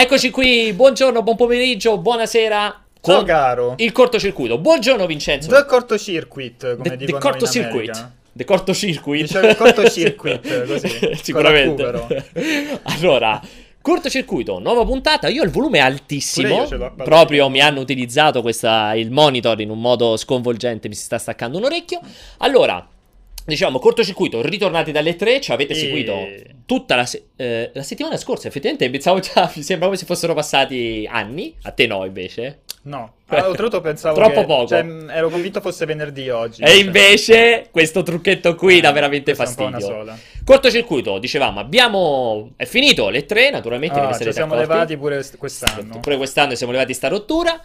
Eccoci qui, buongiorno, buon pomeriggio, buonasera. Ciao Con caro. il cortocircuito. Buongiorno Vincenzo. The cortocircuit, come The, the dicono cortocircuit. in America. The cortocircuit. Il cortocircuit, così, Sicuramente. allora, cortocircuito, nuova puntata. Io ho il volume altissimo. Proprio mi hanno utilizzato questa, il monitor in un modo sconvolgente. Mi si sta staccando un orecchio. Allora, diciamo, cortocircuito, ritornati dalle tre. Ci avete E- seguito tutta la, se- eh, la settimana scorsa. Effettivamente pensavo già, mi sembra come se fossero passati anni. A te no, invece. No, ah, oltretutto pensavo Troppo che- poco. cioè, ero convinto fosse venerdì oggi. E invece questo trucchetto qui dà veramente fastidio. Cortocircuito, dicevamo, abbiamo... È finito le tre, naturalmente, Ah, ci siamo accorti. levati pure quest- quest'anno. Pure quest'anno siamo levati sta rottura.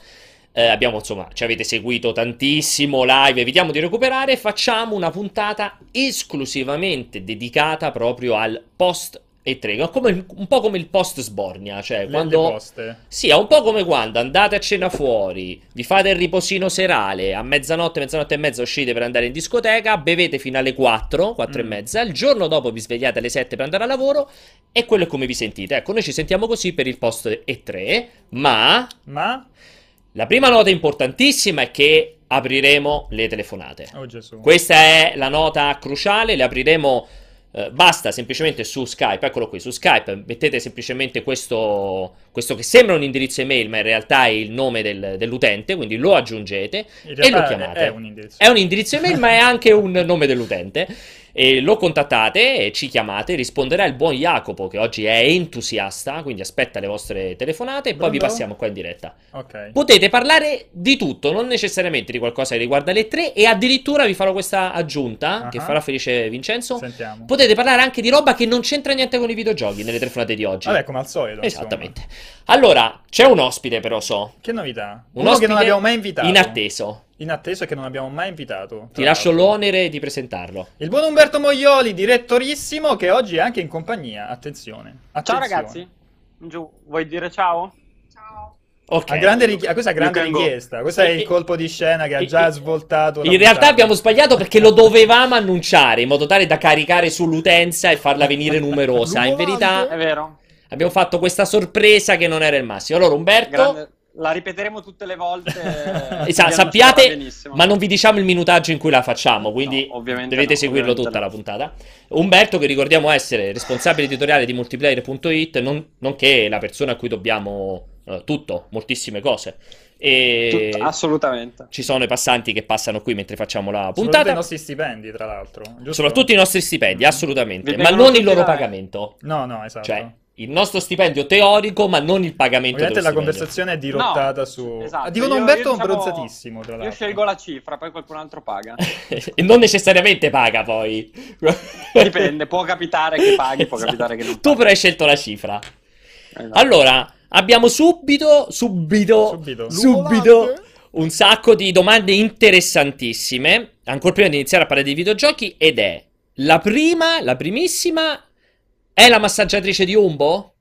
Eh, abbiamo, insomma, ci avete seguito tantissimo live, evitiamo di recuperare. Facciamo una puntata esclusivamente dedicata proprio al post E3, come- un po' come il post Sbornia, cioè Le, quando... le. Sì, è un po' come quando andate a cena fuori, vi fate il riposino serale, a mezzanotte, mezzanotte e mezza uscite per andare in discoteca, bevete fino alle 4, 4 e Mm. mezza, il giorno dopo vi svegliate alle 7 per andare a lavoro e quello è come vi sentite. Ecco, noi ci sentiamo così per il post E3, ma Ma? La prima nota importantissima è che apriremo le telefonate. Oh Gesù. Questa è la nota cruciale, le apriremo. eh, basta semplicemente su Skype, eccolo qui, su Skype mettete semplicemente questo, questo che sembra un indirizzo email, ma in realtà è il nome del- dell'utente, quindi lo aggiungete e lo chiamate. è un indirizzo. È un indirizzo email, ma è anche un nome dell'utente. E lo contattate e ci chiamate. Risponderà il buon Jacopo, che oggi è entusiasta, quindi aspetta le vostre telefonate e poi vi Pronto? passiamo qua in diretta. Ok. Potete parlare di tutto, non necessariamente di qualcosa che riguarda le tre, e addirittura vi farò questa aggiunta che Ah. farà felice Vincenzo. Sentiamo. Potete parlare anche di roba che non c'entra niente con i videogiochi nelle telefonate di oggi. Vabbè, come al solito. insomma. Esattamente. Allora, c'è un ospite, però so. Che novità? Un Uno ospite che non abbiamo mai invitato. Inatteso. Inatteso e che non abbiamo mai invitato. Ti lascio l'onere di presentarlo. Il buon Umberto Moioli, direttorissimo, che oggi è anche in compagnia. Attenzione. Ciao Attenzione. ragazzi, giù, vuoi dire ciao? Ok. A grande richi- a questa è grande richiesta. Questo è il colpo di scena che ha già svoltato. In realtà puntata. abbiamo sbagliato perché lo dovevamo annunciare in modo tale da caricare sull'utenza e farla venire numerosa. In verità È vero. abbiamo fatto questa sorpresa che non era il massimo. Allora, Umberto, Grande- La ripeteremo tutte le volte. Esatto, sappiate, ma non vi diciamo il minutaggio in cui la facciamo, quindi No, ovviamente dovete no, seguirlo tutta no. la puntata. Umberto, che ricordiamo essere responsabile editoriale di multiplayer.it, non, nonché la persona a cui dobbiamo eh, tutto, moltissime cose. E Tut- assolutamente. ci sono i passanti che passano qui mentre facciamo la Soprattutto puntata. i nostri stipendi, tra l'altro. giusto? Soprattutto i nostri stipendi, assolutamente, Vi ma non il loro pagamento. No, no, esatto. Cioè, il nostro stipendio teorico, ma non il pagamento Ovviamente la stipendio. conversazione è dirottata No, su... esatto, Ah, dicono io- Umberto io è diciamo- bronzatissimo, tra l'altro. Io scelgo la cifra, poi qualcun altro paga. e non necessariamente paga poi. Dipende, può capitare che paghi, può Esatto. capitare che non Tu paghi. però hai scelto la cifra. Esatto. Allora, abbiamo subito, subito, Subito. subito un sacco di domande interessantissime. Ancora prima di iniziare a parlare di videogiochi, ed è la prima, la primissima, è la massaggiatrice di Umbo?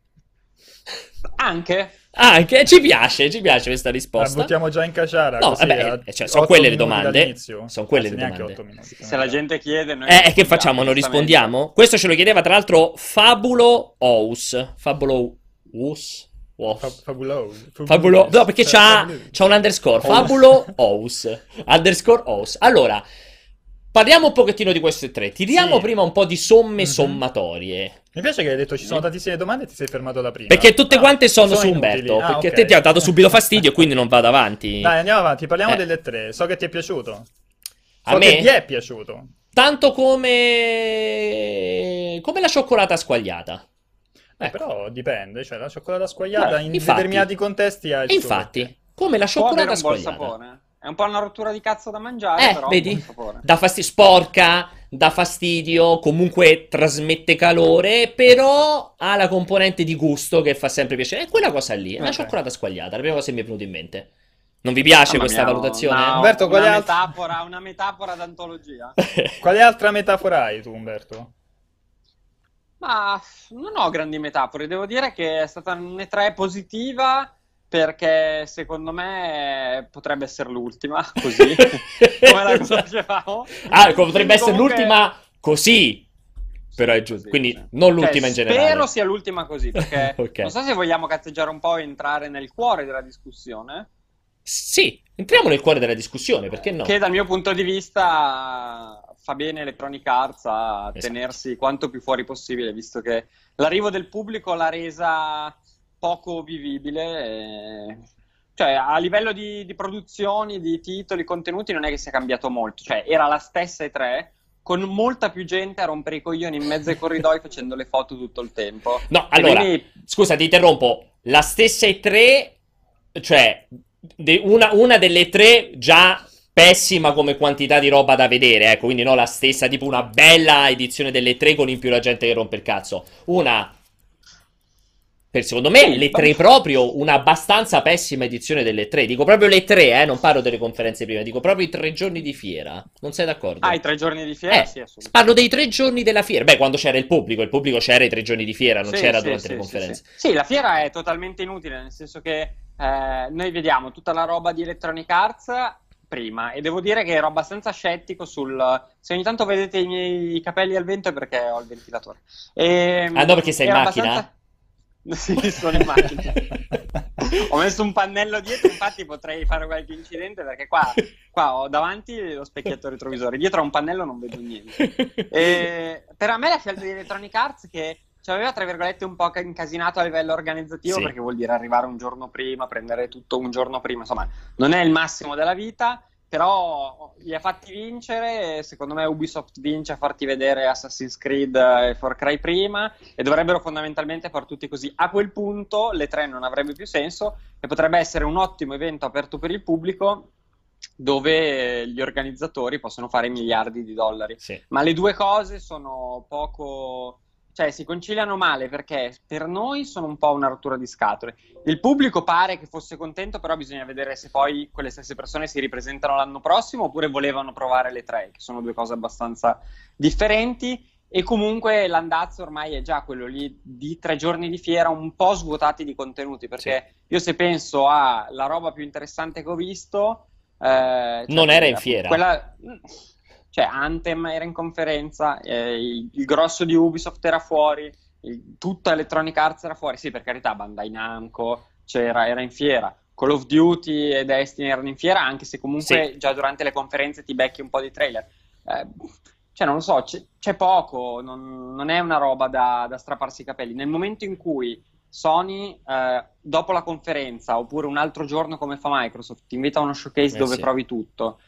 Anche? Ah, anche ci piace, ci piace questa La risposta. buttiamo già in caciara. No, vabbè, eh, cioè, sono quelle le domande. Sono quelle le domande. minuti. Se la gente chiede, noi Eh, e che facciamo? Non rispondiamo? Questo ce lo chiedeva tra l'altro Fabulo Ous. Fabulo Ous. Fabuloso. Fabulo, no, perché c'ha, c'ha un underscore. Fabulo Ous. Underscore Ous. Allora, parliamo un pochettino di queste tre. Tiriamo Sì. prima un po' di somme Mhm. sommatorie. Mi piace che hai detto ci sono tantissime domande e ti sei fermato alla prima. Perché tutte Ah, quante sono, su inutili. Umberto. Ah, perché ok. te ti ha dato subito fastidio e quindi non vado avanti. Dai, andiamo avanti, parliamo Eh. delle tre. So che ti è piaciuto. A So me? che ti è piaciuto. Tanto come. come la cioccolata squagliata. Eh, Ecco. però dipende, cioè la cioccolata squagliata Beh, in infatti. determinati contesti ha il suo infatti, come la cioccolata squagliata. È un po' una rottura di cazzo da mangiare, Eh, però vedi? Dà fastidio, sporca, dà fastidio, comunque trasmette calore, però ha la componente di gusto che fa sempre piacere. È quella cosa lì, è una Ok. cioccolata squagliata, la prima cosa che mi è venuta in mente. Non vi piace Mamma questa mia, valutazione? una- Umberto, quale una altro? metafora, una metafora d'antologia. Quale altra metafora hai tu, Umberto? Ma non ho grandi metafore, devo dire che è stata un'E3 positiva perché secondo me potrebbe essere l'ultima, così come la conoscevamo. ah, potrebbe essere Comunque- l'ultima così. Però è giusto. Quindi non l'ultima in generale. Spero sia l'ultima così, perché Ok. non so se vogliamo cazzeggiare un po' e entrare nel cuore della discussione, Sì, entriamo nel cuore della discussione, perché no? che dal mio punto di vista fa bene Electronic Arts a Esatto. tenersi quanto più fuori possibile, visto che l'arrivo del pubblico l'ha resa poco vivibile. e- Cioè, a livello di, di produzioni, di titoli, contenuti, non è che sia cambiato molto. Cioè, era la stessa E3, con molta più gente a rompere i coglioni in mezzo ai corridoi facendo le foto tutto il tempo. No, E allora, quindi- scusa, ti interrompo. La stessa E3, cioè, de- una, una delle tre già pessima come quantità di roba da vedere, ecco, quindi no la stessa, tipo una bella edizione delle tre con in più la gente che rompe il cazzo. Una, per secondo me, le tre proprio, una abbastanza pessima edizione delle tre. Dico proprio le tre, eh, non parlo delle conferenze prima, dico proprio i tre giorni di fiera. Non sei d'accordo? Ah, i tre giorni di fiera? Eh, sì, assolutamente. parlo dei tre giorni della fiera. Beh, quando c'era il pubblico, il pubblico c'era i tre giorni di fiera, non Sì, c'era sì, durante sì, le conferenze. Sì, la fiera è totalmente inutile, nel senso che eh, noi vediamo tutta la roba di Electronic Arts prima e devo dire che ero abbastanza scettico sul... Se ogni tanto vedete i miei capelli al vento è perché ho il ventilatore. E, Ah, no, perché sei in macchina? abbastanza- Sì, sono in macchina. ho messo un pannello dietro, infatti potrei fare qualche incidente perché qua, qua ho davanti lo specchietto retrovisore, dietro a un pannello non vedo niente. E per me la scelta di Electronic Arts che ci aveva tra virgolette un po' incasinato a livello organizzativo Sì. perché vuol dire arrivare un giorno prima, prendere tutto un giorno prima, insomma non è il massimo della vita, però li ha fatti vincere, secondo me Ubisoft vince a farti vedere Assassin's Creed e Far Cry prima e dovrebbero fondamentalmente far tutti così. A quel punto le tre non avrebbe più senso e potrebbe essere un ottimo evento aperto per il pubblico dove gli organizzatori possono fare miliardi di dollari. Sì. Ma le due cose sono poco. Cioè si conciliano male perché per noi sono un po' una rottura di scatole. Il pubblico pare che fosse contento, però bisogna vedere se poi quelle stesse persone si ripresentano l'anno prossimo oppure volevano provare le tre, che sono due cose abbastanza differenti. E comunque l'andazzo ormai è già quello lì di tre giorni di fiera un po' svuotati di contenuti. Perché io se penso alla roba più interessante che ho visto. eh, cioè, Non era in fiera. Quella, cioè, Anthem era in conferenza, eh, il, il grosso di Ubisoft era fuori, il- tutta Electronic Arts era fuori. Sì, per carità, Bandai Namco c'era, era in fiera. Call of Duty e Destiny erano in fiera, anche se comunque Sì. già durante le conferenze ti becchi un po' di trailer. Eh, cioè, non lo so, c'è, c'è poco, non, non è una roba da, da strapparsi i capelli. Nel momento in cui Sony, eh, dopo la conferenza, oppure un altro giorno come fa Microsoft, ti invita a uno showcase Eh, dove sì. provi tutto,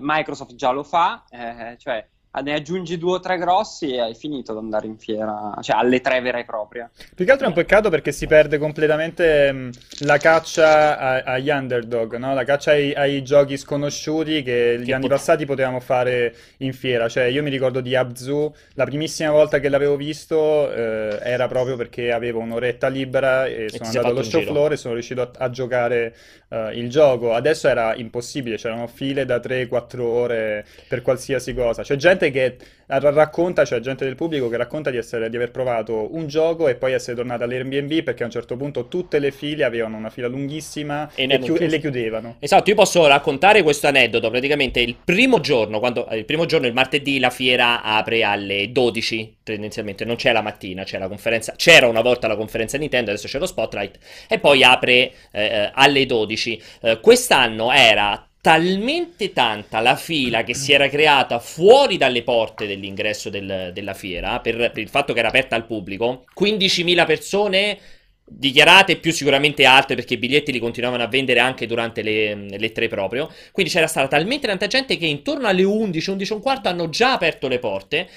Microsoft già lo fa, eh, cioè ne aggiungi due o tre grossi e hai finito ad andare in fiera, cioè alle tre vera e propria. Più che altro è un peccato perché si perde completamente mh, la caccia a- agli underdog, no? La caccia ai, ai giochi sconosciuti che gli Che anni pot- passati potevamo fare in fiera. Cioè, io mi ricordo di Abzu, la primissima volta che l'avevo visto eh, era proprio perché avevo un'oretta libera e ti sono andato allo show giro. floor e sono riuscito a, a giocare eh, il gioco. Adesso era impossibile, c'erano file da 3-4 ore per qualsiasi cosa. C'è gente che ra- racconta, cioè gente del pubblico che racconta di, essere, di aver provato un gioco e poi essere tornata all'Airbnb perché a un certo punto tutte le file avevano una fila lunghissima E e, chiu- e le chiudevano. Esatto, io posso raccontare questo aneddoto. Praticamente il primo giorno, quando, il primo giorno, il martedì, la fiera apre alle 12, tendenzialmente, non c'è la mattina, c'è la conferenza, c'era una volta la conferenza Nintendo, adesso c'è lo Spotlight, e poi apre eh, alle 12. Eh, quest'anno era talmente tanta la fila che si era creata fuori dalle porte dell'ingresso del- della fiera, per, per il fatto che era aperta al pubblico, 15.000 persone dichiarate più sicuramente altre perché i biglietti li continuavano a vendere anche durante le, le tre proprio. Quindi c'era stata talmente tanta gente che intorno alle 11, 11 e un quarto hanno già aperto le porte.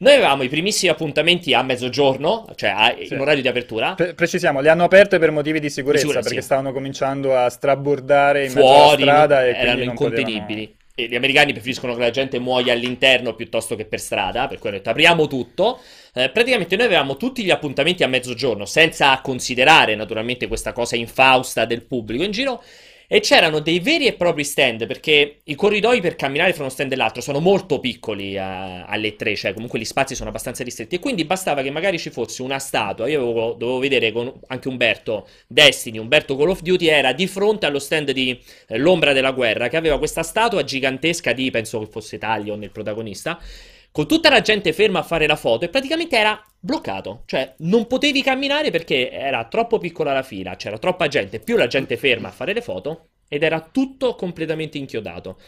Noi avevamo i primissimi appuntamenti a mezzogiorno, cioè a- Sì. in orario di apertura. Pre- precisiamo, le hanno aperte per motivi di sicurezza, Di sicurezza, perché sì. stavano cominciando a strabordare in mezzo alla fuori, strada e erano non potevano... incontenibili. E gli americani preferiscono che la gente muoia all'interno piuttosto che per strada, per cui hanno detto apriamo tutto. Eh, praticamente noi avevamo tutti gli appuntamenti a mezzogiorno, senza considerare naturalmente questa cosa infausta del pubblico in giro. E c'erano dei veri e propri stand, perché i corridoi per camminare fra uno stand e l'altro sono molto piccoli eh, alle tre, cioè comunque gli spazi sono abbastanza ristretti. E quindi bastava che magari ci fosse una statua. Io avevo- dovevo vedere con anche Umberto Destiny, Umberto Call of Duty, era di fronte allo stand di eh, L'ombra della guerra, che aveva questa statua gigantesca di, penso che fosse Talion il protagonista, con tutta la gente ferma a fare la foto e praticamente era bloccato, cioè non potevi camminare perché era troppo piccola la fila, c'era troppa gente, più la gente ferma a fare le foto ed era tutto completamente inchiodato.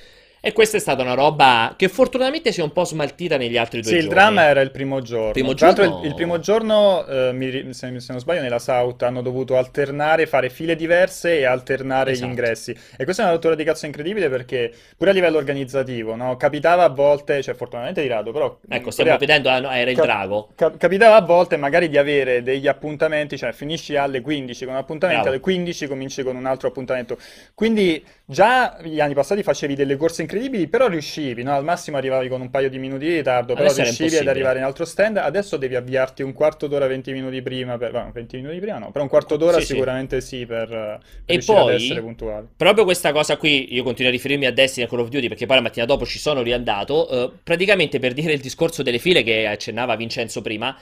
E questa è stata una roba che fortunatamente si è un po' smaltita negli altri due sì, giorni. il dramma era il primo giorno. Primo Tra l'altro giorno- il, il primo giorno, eh, mi se, se non sbaglio, nella South hanno dovuto alternare, fare file diverse e alternare Esatto. gli ingressi. E questa è una rottura di cazzo incredibile perché pure a livello organizzativo, no? Capitava a volte, cioè fortunatamente di rado, però... Ecco, stiamo vedendo, ah, no, era il Cap- drago. Cap- capitava a volte magari di avere degli appuntamenti, cioè finisci alle 15 con un appuntamento, Bravo. alle 15 cominci con un altro appuntamento. Quindi già gli anni passati facevi delle corse incredibili, però riuscivi, no? Al massimo arrivavi con un paio di minuti di ritardo, però Adesso riuscivi ad arrivare in altro stand. Adesso devi avviarti un quarto d'ora, 20 minuti prima, per... no, 20 minuti prima no, però un quarto d'ora Sì, sì. sicuramente sì, per, per E riuscire ad poi- essere puntuali. Proprio questa cosa qui, io continuo a riferirmi a Destiny e a Call of Duty perché poi la mattina dopo ci sono riandato, eh, praticamente per dire il discorso delle file che accennava Vincenzo prima,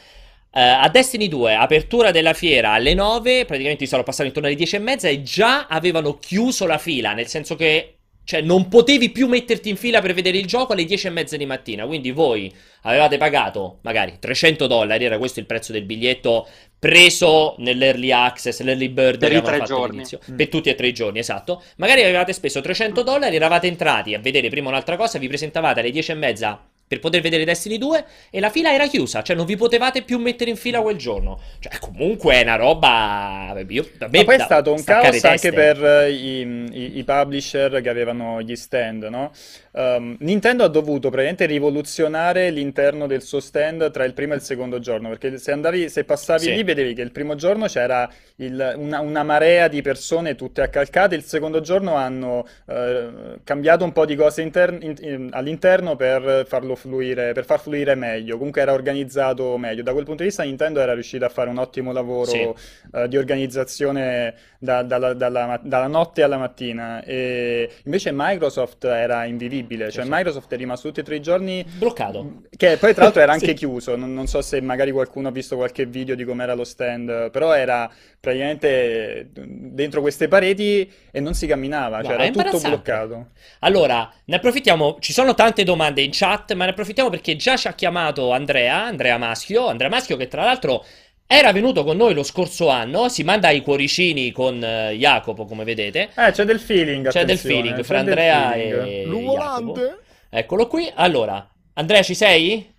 eh, a Destiny 2, apertura della fiera alle 9, praticamente sono passati intorno alle 10 e mezza e già avevano chiuso la fila, nel senso che cioè, non potevi più metterti in fila per vedere il gioco alle 10 e mezza di mattina, quindi voi avevate pagato magari 300 dollari, era questo il prezzo del biglietto preso nell'early access, l'early bird Per i tre fatto giorni. all'inizio. Mm. Per tutti e tre i giorni, esatto. Magari avevate speso 300 dollari, eravate entrati a vedere prima un'altra cosa, vi presentavate alle 10 e mezza per poter vedere Destiny 2 e la fila era chiusa, cioè non vi potevate più mettere in fila quel giorno. Cioè, comunque è una roba. Io, da me Ma poi è stato un caos anche per eh, i, i- i publisher che avevano gli stand, no? Um, Nintendo ha dovuto praticamente rivoluzionare l'interno del suo stand tra il primo e il secondo giorno, perché se andavi, se passavi Sì. lì vedevi che il primo giorno c'era il- una, una marea di persone tutte accalcate, il secondo giorno hanno eh, cambiato un po' di cose intern- in- in- all'interno per farlo fluire, per far fluire meglio, comunque era organizzato meglio. Da quel punto di vista Nintendo era riuscita a fare un ottimo lavoro Sì. eh, di organizzazione da- dalla, dalla dalla notte alla mattina. E invece Microsoft era invivibile, cioè Sì, sì. Microsoft è rimasto tutti e tre i giorni. Bloccato. Che poi tra l'altro era anche Sì. chiuso, non, non so se magari qualcuno ha visto qualche video di com'era lo stand, però era praticamente dentro queste pareti e non si camminava, cioè No, è era tutto bloccato. Allora, ne approfittiamo. Ci sono tante domande in chat, ma ne approfittiamo perché già ci ha chiamato Andrea, Andrea Maschio. Andrea Maschio, che tra l'altro era venuto con noi lo scorso anno. Si manda i cuoricini con eh, Jacopo, come vedete. Eh, c'è del feeling, C'è del feeling c'è fra del Andrea feeling. e L'uvolante? Jacopo. Eccolo qui. Allora, Andrea, ci sei?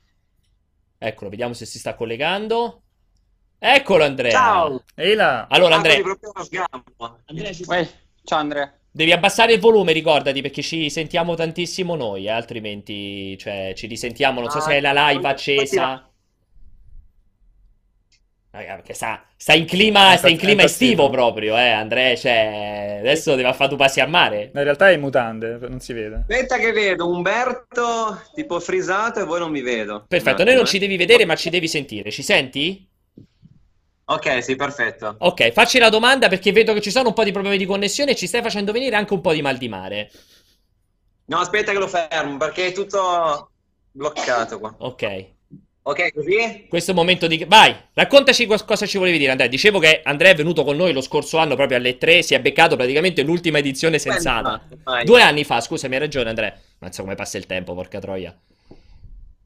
Eccolo, vediamo se si sta collegando. Eccolo, Andrea. Ciao! Ehi là! Allora, Andrea, uno sgambo. Uè, ciao Andrea. devi abbassare il volume, ricordati, perché ci sentiamo tantissimo noi, eh, altrimenti, cioè, ci risentiamo. Non so Ah, se hai la live infatti accesa. Raga, perché sta, sta in clima, sta in clima estivo proprio, eh, Andrea. Cioè, adesso deve fare due passi a mare. In realtà è in mutande, non si vede. Aspetta che vedo Umberto tipo frisato e voi non mi vedo. Perfetto, noi non ci devi vedere, ma ci devi sentire. Ci senti? Ok, sì, perfetto. Ok, facci la domanda perché vedo che ci sono un po' di problemi di connessione e ci stai facendo venire anche un po' di mal di mare. No, aspetta che lo fermo perché è tutto bloccato qua. Ok. Ok, così? Questo è il momento di... Vai, raccontaci cosa ci volevi dire, Andrea. Dicevo che Andrea è venuto con noi lo scorso anno proprio alle 3, si è beccato praticamente l'ultima edizione sensata. Vai. Due anni fa, scusami, hai ragione, Andrea. Non so come passa il tempo, porca troia.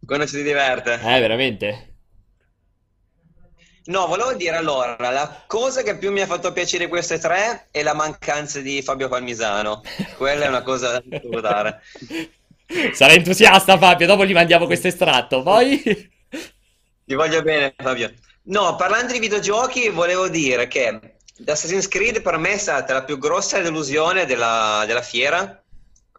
Quando si diverte. Eh, veramente? No, volevo dire allora, la cosa che più mi ha fatto piacere queste tre è la mancanza di Fabio Palmisano. Quella è una cosa da ricordare. Sarai entusiasta, Fabio. Dopo gli mandiamo questo estratto. Poi... Ti voglio bene, Fabio. No, parlando di videogiochi, volevo dire che Assassin's Creed per me è stata la più grossa delusione della, della fiera,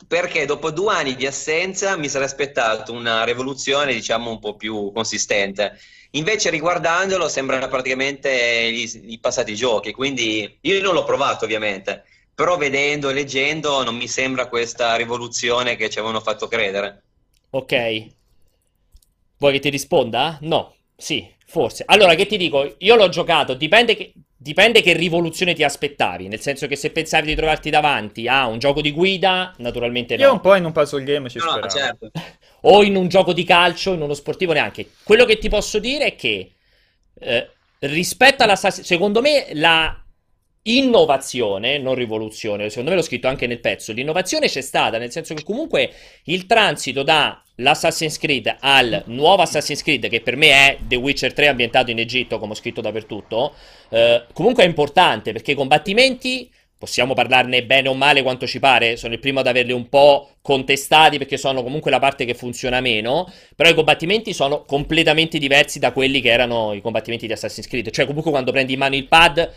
perché dopo due anni di assenza mi sarei aspettato una rivoluzione, diciamo, un po' più consistente. Invece, riguardandolo, sembrano praticamente i passati giochi, quindi io non l'ho provato, ovviamente, però vedendo e leggendo non mi sembra questa rivoluzione che ci avevano fatto credere. Ok. Vuoi che ti risponda? No. Sì, forse. Allora, che ti dico? Io l'ho giocato, dipende che, dipende che rivoluzione ti aspettavi. Nel senso che se pensavi di trovarti davanti a un gioco di guida, naturalmente Io no. un po' in un puzzle game ci no, speravo. certo. O in un gioco di calcio, in uno sportivo neanche. Quello che ti posso dire è che eh, rispetto alla secondo me la innovazione, non rivoluzione, secondo me l'ho scritto anche nel pezzo, l'innovazione c'è stata, nel senso che comunque il transito da l'Assassin's Creed al nuovo Assassin's Creed, che per me è The Witcher 3 ambientato in Egitto, come ho scritto dappertutto, eh, comunque è importante perché i combattimenti possiamo parlarne bene o male quanto ci pare, sono il primo ad averli un po' contestati perché sono comunque la parte che funziona meno, però i combattimenti sono completamente diversi da quelli che erano i combattimenti di Assassin's Creed, cioè comunque quando prendi in mano il pad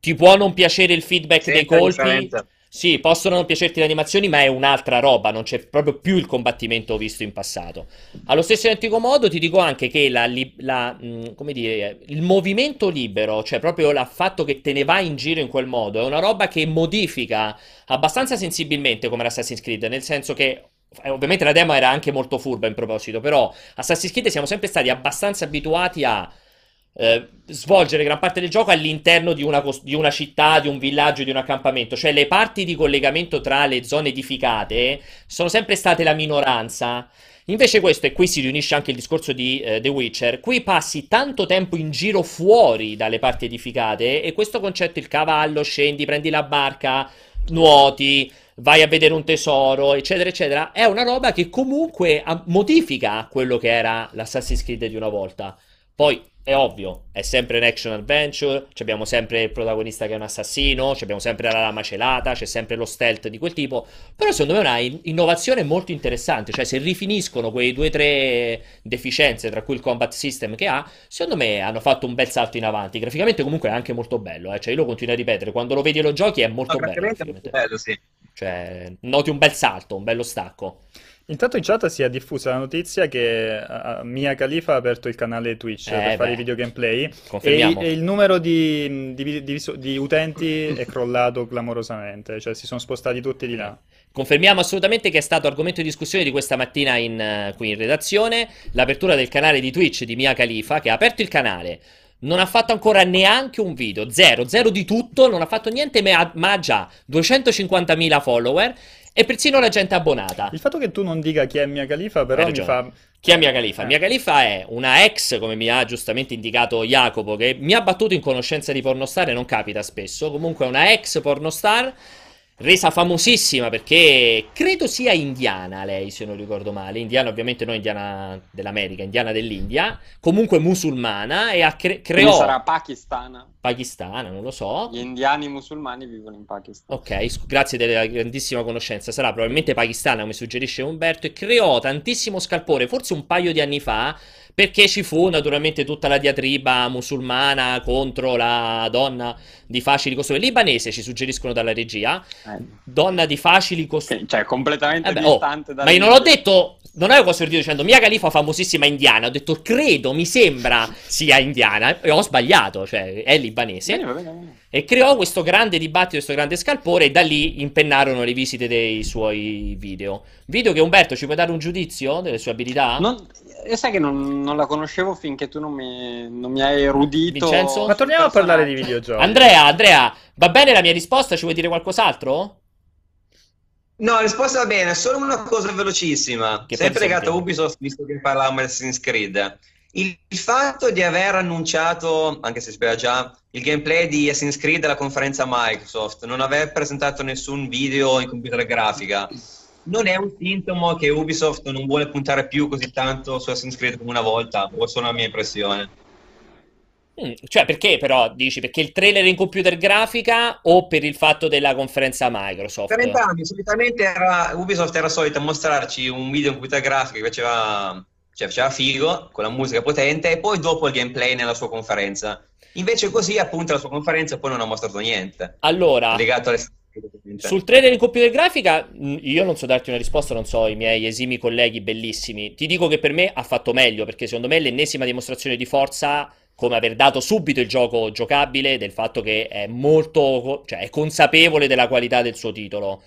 ti può non piacere il feedback Sì, dei colpi, sì, possono non piacerti le animazioni, ma è un'altra roba, non c'è proprio più il combattimento visto in passato. Allo stesso identico modo ti dico anche che la, la, come dire, il movimento libero, cioè proprio il fatto che te ne vai in giro in quel modo, è una roba che modifica abbastanza sensibilmente come Assassin's Creed, nel senso che eh, ovviamente la demo era anche molto furba in proposito, però Assassin's Creed siamo sempre stati abbastanza abituati a eh, svolgere gran parte del gioco all'interno di una, di una città, di un villaggio, di un accampamento, cioè le parti di collegamento tra le zone edificate sono sempre state la minoranza. Invece questo, e qui si riunisce anche il discorso di eh, The Witcher, qui passi tanto tempo in giro fuori dalle parti edificate e questo concetto, il cavallo, scendi, prendi la barca, nuoti, vai a vedere un tesoro, eccetera, eccetera, è una roba che comunque modifica quello che era l'Assassin's Creed di una volta. Poi è ovvio, è sempre un action adventure, abbiamo sempre il protagonista che è un assassino, abbiamo sempre la lama celata, c'è sempre lo stealth di quel tipo, però secondo me è una in- innovazione molto interessante, cioè se rifiniscono quei due o tre deficienze, tra cui il combat system che ha, secondo me hanno fatto un bel salto in avanti, graficamente comunque è anche molto bello, eh, cioè io lo continuo a ripetere, quando lo vedi e lo giochi è molto No, bello. è molto bello, sì. Cioè, noti un bel salto, un bello stacco. Intanto in chat si è diffusa la notizia che uh, Mia Khalifa ha aperto il canale Twitch Eh, per fare beh. i video gameplay e, e il numero di, di- di di utenti è crollato clamorosamente, cioè si sono spostati tutti di là. Confermiamo assolutamente che è stato argomento di discussione di questa mattina in, eh, qui in redazione l'apertura del canale di Twitch di Mia Khalifa che ha aperto il canale. Non ha fatto ancora neanche un video, zero, zero di tutto, non ha fatto niente, ma ha già 250.000 follower e persino la gente abbonata. Il fatto che tu non dica chi è Mia Khalifa però mi fa... Chi è Mia Khalifa? Eh. Mia Khalifa è una ex, come mi ha giustamente indicato Jacopo, che mi ha battuto in conoscenza di pornostar e non capita spesso. Comunque è una ex pornostar resa famosissima perché credo sia indiana lei, se non ricordo male. Indiana, ovviamente non indiana dell'America, indiana dell'India. Comunque musulmana e ha cre- Quindi creò sarà pakistana. pakistana, non lo so. Gli indiani musulmani vivono in Pakistan. Ok, grazie della grandissima conoscenza. Sarà probabilmente pakistana, come suggerisce Umberto, e creò tantissimo scalpore, forse un paio di anni fa, perché ci fu naturalmente tutta la diatriba musulmana contro la donna di facili costumi. Libanese, ci suggeriscono dalla regia. Eh, Donna di facili costumi. cioè, completamente Vabbè, oh, distante ma io non ho dall'India. detto, non avevo questo dire dicendo Mia Khalifa famosissima indiana, ho detto credo, mi sembra sia indiana e ho sbagliato, cioè è libanese. Bene, bene, bene. E creò questo grande dibattito, questo grande scalpore e da lì impennarono le visite dei suoi video. Video che Umberto ci puoi dare un giudizio delle sue abilità? Non- e sai che non, non la conoscevo finché tu non mi, non mi hai erudito. Vincenzo? Ma torniamo a parlare di videogiochi. Andrea, Andrea, va bene la mia risposta? Ci vuoi dire qualcos'altro? No, la risposta va bene, solo una cosa velocissima, Che sempre legata a? Ubisoft, visto che parlavamo di Assassin's Creed. Il, il fatto di aver annunciato, anche se si sapeva già, il gameplay di Assassin's Creed alla conferenza Microsoft, non aver presentato nessun video in computer grafica, non è un sintomo che Ubisoft non vuole puntare più così tanto su Assassin's Creed come una volta, o è solo la mia impressione? Mm, cioè, perché però dici? Perché il trailer in computer grafica o per il fatto della conferenza Microsoft? Per entrambi, solitamente era, Ubisoft era solita mostrarci un video in computer grafica che faceva, cioè faceva figo, con la musica potente, e poi dopo il gameplay nella sua conferenza. Invece così, appunto, la sua conferenza poi non ha mostrato niente, Allora, legato alle... sul trailer in computer grafica, mm, io non so darti una risposta, non so i miei esimi colleghi bellissimi. Ti dico che per me ha fatto meglio, perché secondo me è l'ennesima dimostrazione di forza, come aver dato subito il gioco giocabile, del fatto che è molto, cioè è consapevole della qualità del suo titolo.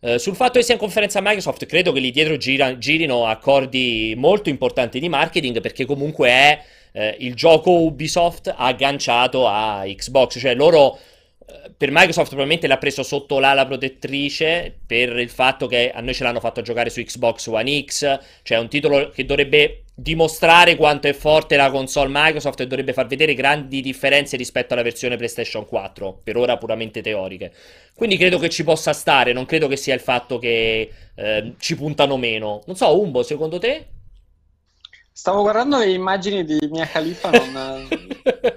Eh, sul fatto che sia in conferenza Microsoft, credo che lì dietro gira- girino accordi molto importanti di marketing, perché comunque è eh, il gioco Ubisoft agganciato a Xbox, cioè loro per Microsoft probabilmente l'ha preso sotto l'ala protettrice per il fatto che a noi ce l'hanno fatto giocare su Xbox One X, cioè un titolo che dovrebbe dimostrare quanto è forte la console Microsoft e dovrebbe far vedere grandi differenze rispetto alla versione PlayStation 4, per ora puramente teoriche. Quindi credo che ci possa stare, non credo che sia il fatto che eh, ci puntano meno. Non so, Umbo, secondo te? Stavo guardando le immagini di Mia Khalifa, non...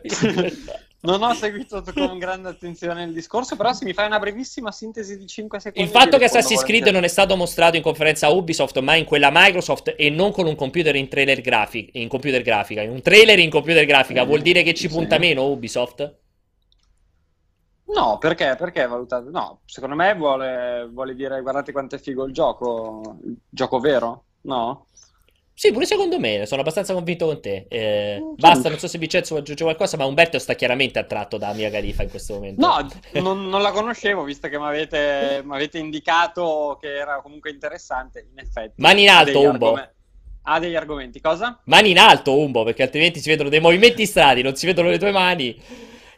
Non ho seguito con grande attenzione il discorso, però se mi fai una brevissima sintesi di 5 secondi. Il fatto che Assassin's Creed non è stato mostrato in conferenza Ubisoft, ma in quella Microsoft e non con un computer in trailer grafica, in computer grafica, in un trailer in computer grafica, vuol dire che ci punta sì. meno Ubisoft? No, perché? Perché valutate? No, secondo me vuole, vuole dire guardate quanto è figo il gioco, il gioco vero, no? Sì, pure secondo me, sono abbastanza convinto con te. Eh, basta, non so se Vincenzo aggiunge qualcosa, ma Umberto sta chiaramente attratto da Mia Khalifa in questo momento. No, non, non la conoscevo, visto che mi avete, indicato che era comunque interessante, in effetti. Mani in alto, Umbo. Argom- ha degli argomenti, cosa? Mani in alto, Umbo, perché altrimenti si vedono dei movimenti strani, non si vedono le tue mani.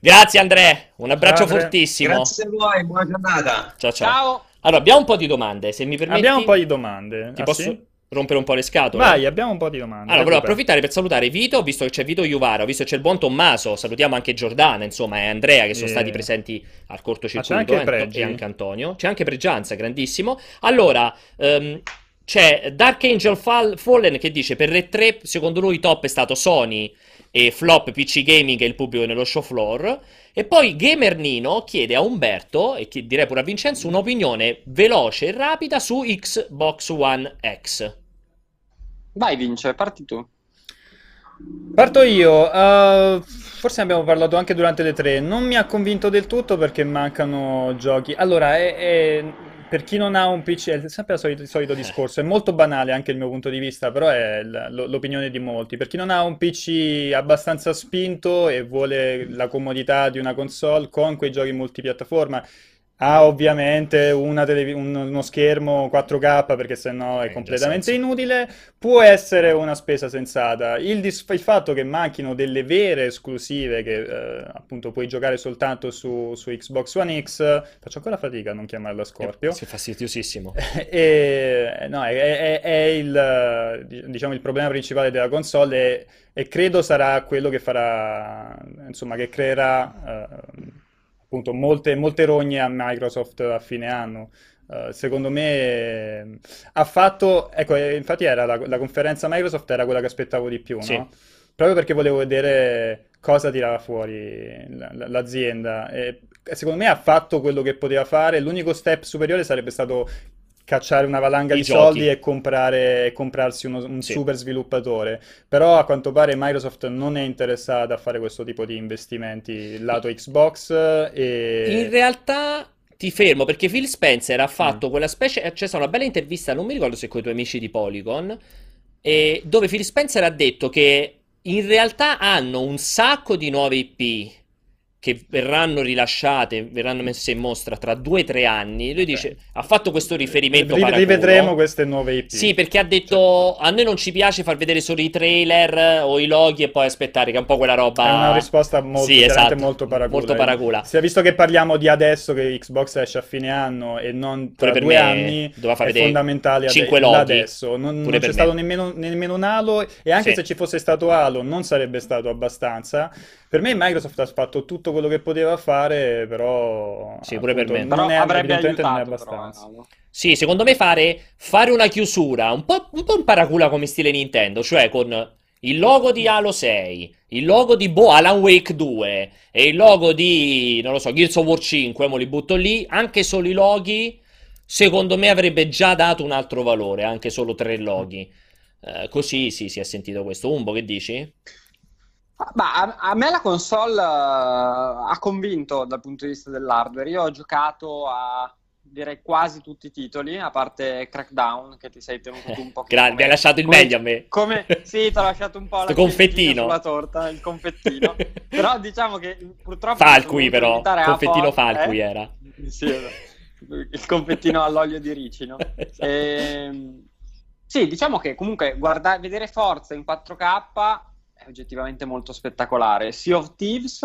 Grazie Andrea, un abbraccio ciao, fortissimo. Grazie a voi, buona giornata. Ciao ciao. ciao. Allora, abbiamo un po' di domande, se mi permetti. Abbiamo un po' di domande. Ti ah, posso... Sì? Rompere un po' le scatole. Vai, abbiamo un po' di domande. Allora, volevo approfittare per salutare Vito, visto che c'è Vito Iuvara, visto che c'è il buon Tommaso, salutiamo anche Giordana, insomma, e Andrea che sono e... stati presenti al cortocircuito, anche e anche Antonio. C'è anche Pregianza, grandissimo. Allora, um, c'è Dark Angel Fall- Fallen che dice per Red 3, secondo lui top è stato Sony e flop PC Gaming e il pubblico nello show floor. E poi Gamer Nino chiede a Umberto, e direi pure a Vincenzo, un'opinione veloce e rapida su Xbox One X. Vai Vince, parti tu. Parto io. Uh, forse abbiamo parlato anche durante le tre. Non mi ha convinto del tutto perché mancano giochi. Allora, è, è, per chi non ha un PC, è sempre il solito, il solito, discorso. È molto banale anche il mio punto di vista, però è l'opinione di molti. Per chi non ha un PC abbastanza spinto e vuole la comodità di una console con quei giochi multipiattaforma ha ovviamente televi- un, uno schermo 4K perché sennò è eh, completamente inutile, può essere una spesa sensata. Il, dis- il, fatto che manchino delle vere esclusive che eh, appunto puoi giocare soltanto su, su, Xbox One X, faccio ancora fatica a non chiamarla Scorpio. È fastidiosissimo. e, no, è, è, è, il, diciamo, il problema principale della console e, credo sarà quello che farà, insomma, che creerà... Uh, appunto molte, molte rogne a Microsoft a fine anno. Uh, secondo me ha fatto, ecco, eh, infatti era la, la, conferenza Microsoft era quella che aspettavo di più, sì. no? Proprio perché volevo vedere cosa tirava fuori l'azienda. E secondo me ha fatto quello che poteva fare. L'unico step superiore sarebbe stato cacciare una valanga di giochi. soldi e comprare, comprarsi uno, un sì. super sviluppatore. Però a quanto pare Microsoft non è interessata a fare questo tipo di investimenti lato Xbox. E... In realtà ti fermo perché Phil Spencer ha fatto mm. quella specie. C'è stata una bella intervista, non mi ricordo se con i tuoi amici di Polygon, dove Phil Spencer ha detto che in realtà hanno un sacco di nuove IP che verranno rilasciate, verranno messe in mostra tra due o tre anni. Lui dice: ha fatto questo riferimento. Riv- rivedremo queste nuove IP. Sì, perché ha detto: a noi non ci piace far vedere solo i trailer o i loghi e poi aspettare, che è un po' quella roba. È una risposta molto, sì, esatto, molto paracula. Molto paracula. Sì, visto che parliamo di adesso, che Xbox esce a fine anno e non tra due anni, è fondamentale ade- loghi. adesso. Non, non c'è stato nemmeno, nemmeno, un Halo, e anche sì. se ci fosse stato Halo, non sarebbe stato abbastanza. Per me Microsoft ha fatto tutto quello che poteva fare, però... Sì, pure per me. Non però è, avrebbe aiutato, non è abbastanza. Però, sì, secondo me fare, fare una chiusura un po', un po' in paracula come stile Nintendo, cioè con il logo di Halo 6, il logo di Bo Alan Wake 2 e il logo di, non lo so, Gears of War 5, mo li butto lì, anche solo i loghi, secondo me avrebbe già dato un altro valore, anche solo tre loghi. Eh, così sì, si è sentito questo. Umbo, che dici? Ma a, a, me la console uh, ha convinto dal punto di vista dell'hardware. Io ho giocato a direi quasi tutti i titoli, a parte Crackdown, che ti sei tenuto un po'. Grazie, mi hai lasciato il come, meglio a me. Come, sì, ti ho lasciato un po' la confettino sulla torta, il confettino. però diciamo che purtroppo. Falqui, però. Il confettino Falqui eh? era. Sì, il confettino all'olio di ricino. esatto. e, ehm, sì, diciamo che comunque guarda, vedere Forza in 4K è oggettivamente molto spettacolare. Sea of Thieves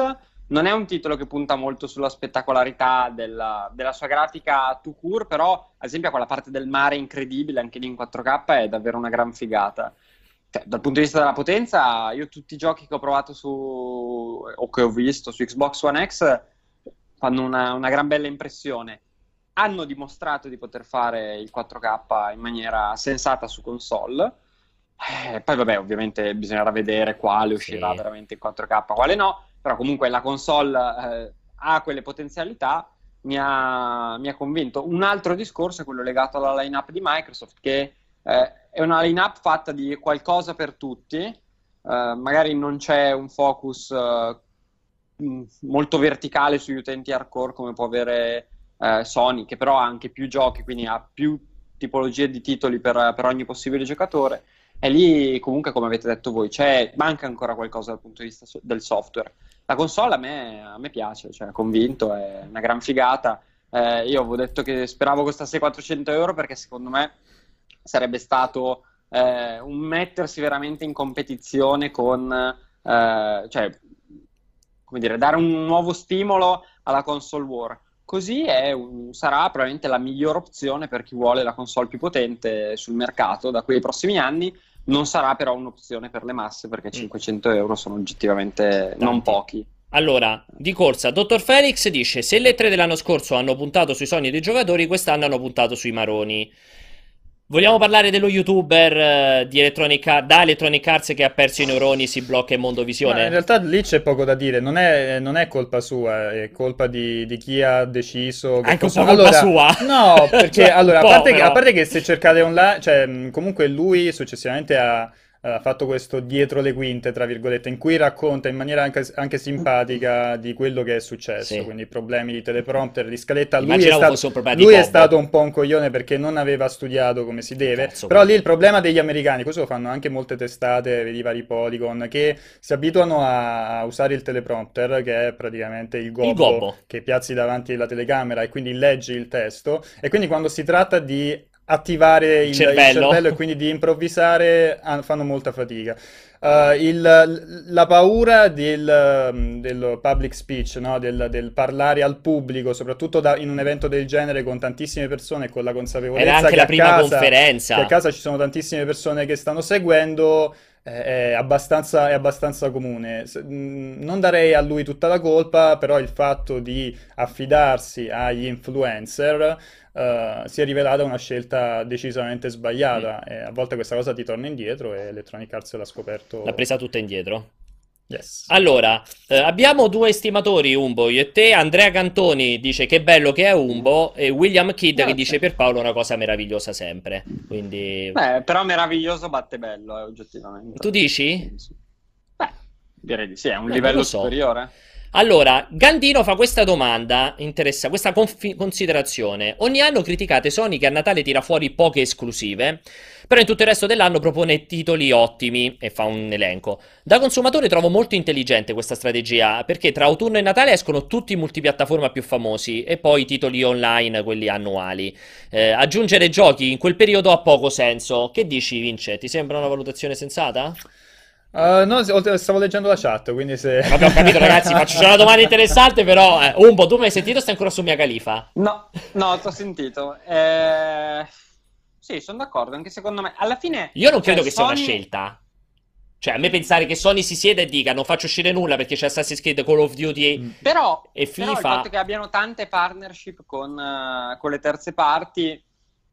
non è un titolo che punta molto sulla spettacolarità della, della sua grafica to cure, però ad esempio quella parte del mare incredibile anche lì in 4K è davvero una gran figata. Cioè, dal punto di vista della potenza, io tutti i giochi che ho provato su o che ho visto su Xbox One X fanno una, una gran bella impressione. Hanno dimostrato di poter fare il 4K in maniera sensata su console. Eh, poi, vabbè, ovviamente bisognerà vedere quale uscirà Sì. veramente in 4K, quale no però comunque la console eh, ha quelle potenzialità, mi ha, mi ha, convinto. Un altro discorso è quello legato alla lineup di Microsoft, che eh, è una lineup fatta di qualcosa per tutti, eh, magari non c'è un focus eh, molto verticale sugli utenti hardcore come può avere eh, Sony, che però ha anche più giochi, quindi ha più tipologie di titoli per, per ogni possibile giocatore. E lì, comunque, come avete detto voi, manca ancora qualcosa dal punto di vista so- del software. La console a me, a me piace, cioè, convinto, è una gran figata. Eh, io avevo detto che speravo costasse 400 euro perché secondo me sarebbe stato eh, un mettersi veramente in competizione con, eh, cioè, come dire, dare un nuovo stimolo alla console war. Così un, sarà probabilmente la migliore opzione per chi vuole la console più potente sul mercato da qui ai prossimi anni. Non sarà però un'opzione per le masse perché 500 euro sono oggettivamente non pochi. Allora, di corsa, Dottor Felix dice: Se le tre dell'anno scorso hanno puntato sui sogni dei giocatori, quest'anno hanno puntato sui maroni. Vogliamo parlare dello youtuber eh, di Electronic, da Electronic Arts che ha perso i neuroni, si blocca in Mondovisione? Ma in realtà lì c'è poco da dire, non è, non è colpa sua, è colpa di, di chi ha deciso. Che Anche un cosa- po' colpa sua. No, perché Cioè, allora, a un parte, che, a parte che se cercate online, cioè comunque lui successivamente ha, ha fatto questo dietro le quinte, tra virgolette, in cui racconta in maniera anche, anche simpatica di quello che è successo, Sì. quindi problemi di teleprompter, di scaletta. Lui è, stato, lui è stato un po' un coglione perché non aveva studiato come si deve, Cazzo, però lì il problema degli americani, questo lo fanno anche molte testate, vedi vari Polygon, che si abituano a, usare il teleprompter, che è praticamente il gobbo, gobbo. che piazzi davanti alla telecamera e quindi leggi il testo. E quindi quando si tratta di attivare il, il cervello. cervello e quindi di improvvisare, fanno molta fatica. Uh, il- la paura del, um, del public speech, no? del, del parlare al pubblico, soprattutto da- in un evento del genere con tantissime persone e con la consapevolezza Era anche che la a prima casa, conferenza. che a casa ci sono tantissime persone che stanno seguendo, è abbastanza, è abbastanza comune. Mh, Non darei a lui tutta la colpa, però il fatto di affidarsi agli influencer eh, si è rivelata una scelta decisamente sbagliata. Mm. E a volte questa cosa ti torna indietro e Electronic Arts l'ha scoperto. L'ha presa tutta indietro. Yes. Allora, eh, abbiamo due estimatori, Umbo, io e te. Andrea Cantoni dice che bello che è Umbo e William Kidd che Grazie. dice per Paolo una cosa meravigliosa sempre. Quindi, Beh, però meraviglioso batte bello, eh, oggettivamente. tu dici? Beh, direi di sì, è un Eh, non livello lo so. superiore. Allora, Gandino fa questa domanda, interessa, questa confi- considerazione. Ogni anno criticate Sony che a Natale tira fuori poche esclusive, però in tutto il resto dell'anno propone titoli ottimi e fa un elenco. Da consumatore trovo molto intelligente questa strategia, perché tra autunno e Natale escono tutti i multipiattaforma più famosi e poi i titoli online, quelli annuali. Eh, aggiungere giochi in quel periodo ha poco senso. Che dici, Vince? Ti sembra una valutazione sensata? Uh, no, stavo leggendo la chat, quindi se... Eh, Vabbè, ho capito, ragazzi, faccio c'è una domanda interessante, però. Eh, Umbo, tu mi hai sentito? Stai ancora su Mia Califa? No, no, ti ho sentito. Eh, Sì, sono d'accordo, anche secondo me. Alla fine... Io non cioè, credo che sia una Sony- scelta. Cioè, a me pensare che Sony si sieda e dica non faccio uscire nulla perché c'è Assassin's Creed, Call of Duty Mm. Però, e però il FIFA. fatto che abbiano tante partnership con, eh, con le terze parti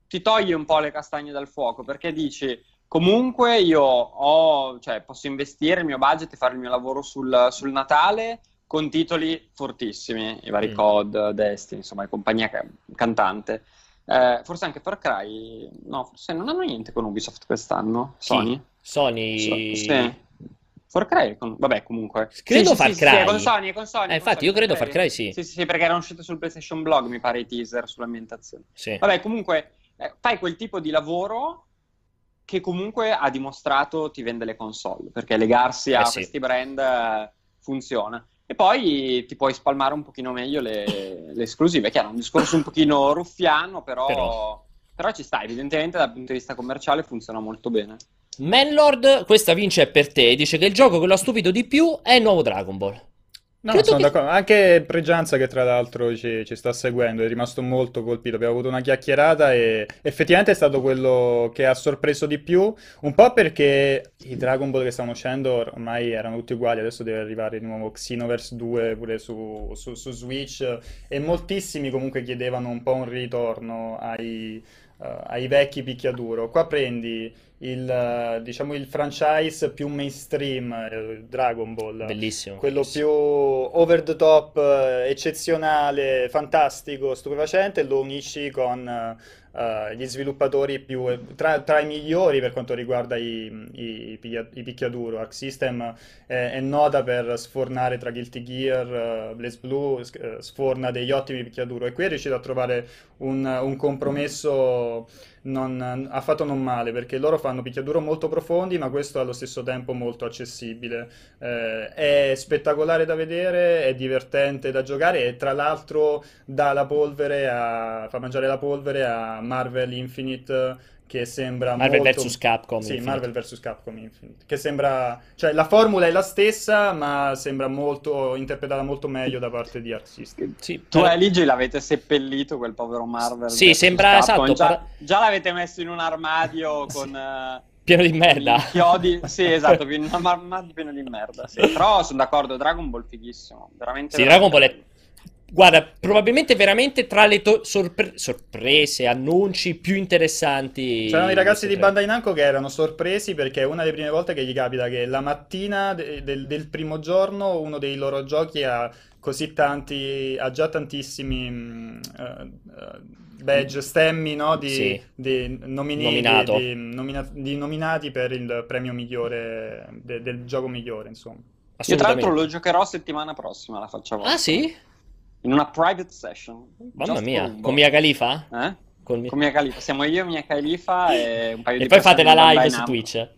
ti toglie un po' le castagne dal fuoco perché dici comunque io ho, cioè, posso investire il mio budget e fare il mio lavoro sul, sul Natale con titoli fortissimi, i vari Mm. COD, Destiny, insomma, compagnia ca- cantante. Eh, forse anche Far Cry, no, forse non hanno niente con Ubisoft quest'anno? Sony? Sony. So- sì. Far Cry, con- vabbè, comunque. Credo Sì, sì, Far sì, sì, Cry. è con Sony, con Sony. Eh, con infatti, Sony, io credo Far Cry sì. Sì, sì, sì, perché erano usciti sul PlayStation Blog, mi pare, i teaser sull'ambientazione. Sì. Vabbè, comunque, eh, fai quel tipo di lavoro che comunque ha dimostrato ti vende le console, perché legarsi a Eh sì. questi brand eh, funziona. E poi ti puoi spalmare un pochino meglio le, le esclusive. Chiaro, è un discorso un pochino ruffiano, però, Però. però ci sta. Evidentemente dal punto di vista commerciale funziona molto bene. Manlord, questa vince è per te. Dice che il gioco che lo ha stupito di più è il nuovo Dragon Ball. No, Credo sono che- d'accordo. Anche Pregianza, che tra l'altro ci, ci sta seguendo, è rimasto molto colpito. Abbiamo avuto una chiacchierata e effettivamente è stato quello che ha sorpreso di più. Un po' perché i Dragon Ball che stanno uscendo ormai erano tutti uguali. Adesso deve arrivare il nuovo Xenoverse 2 pure su, su- su Switch. E moltissimi comunque chiedevano un po' un ritorno ai, eh, ai vecchi picchiaduro. Qua prendi il, diciamo, il franchise più mainstream, eh, Dragon Ball. Bellissimo. Quello bellissimo. più over the top, eh, eccezionale, fantastico, stupefacente, lo unisci con eh, gli sviluppatori più, tra, tra i migliori per quanto riguarda i, i, i picchiaduro. Arc System è, è nota per sfornare tra Guilty Gear, eh, Blaze Blue, sforna degli ottimi picchiaduro e qui è riuscito a trovare un, un compromesso non, affatto non male perché loro fanno picchiaduro molto profondi ma questo allo stesso tempo molto accessibile. Eh, è spettacolare da vedere è divertente da giocare e tra l'altro dà la polvere a, fa mangiare la polvere a Marvel Infinite che sembra Marvel molto vs Capcom. sì, Infinite. Marvel vs Capcom Infinite che sembra cioè la formula è la stessa ma sembra molto interpretata molto meglio da parte di Arc System Sì, Tu per- e Luigi l'avete seppellito quel povero Marvel. Sì, sembra Capcom. esatto, Già, par- già l'avete messo in un armadio Sì. con eh, pieno di merda. chiodi. Sì, esatto, un armadio pieno di merda. sì. Però sono d'accordo, Dragon Ball fighissimo. Veramente. Sì, Dragon veramente Ball è... Guarda, probabilmente veramente tra le to- sorpre- sorprese, annunci più interessanti. C'erano i ragazzi di. Bandai Namco che erano sorpresi perché è una delle prime volte che gli capita che la mattina de- del, del primo giorno uno dei loro giochi ha così tanti, ha già tantissimi eh, badge, stemmi, no, di, Sì. di nomini- Nominato. di- di nomina- di nominati per il premio migliore, de- del gioco migliore, insomma. Io tra l'altro lo giocherò settimana prossima, la facciamo. Ah, sì? In una private session. Mamma mia, con. Mia Khalifa? Eh? Con Mia- Con Mia Khalifa. Siamo io, Mia Khalifa e un paio E di poi persone fate la live su. Twitch.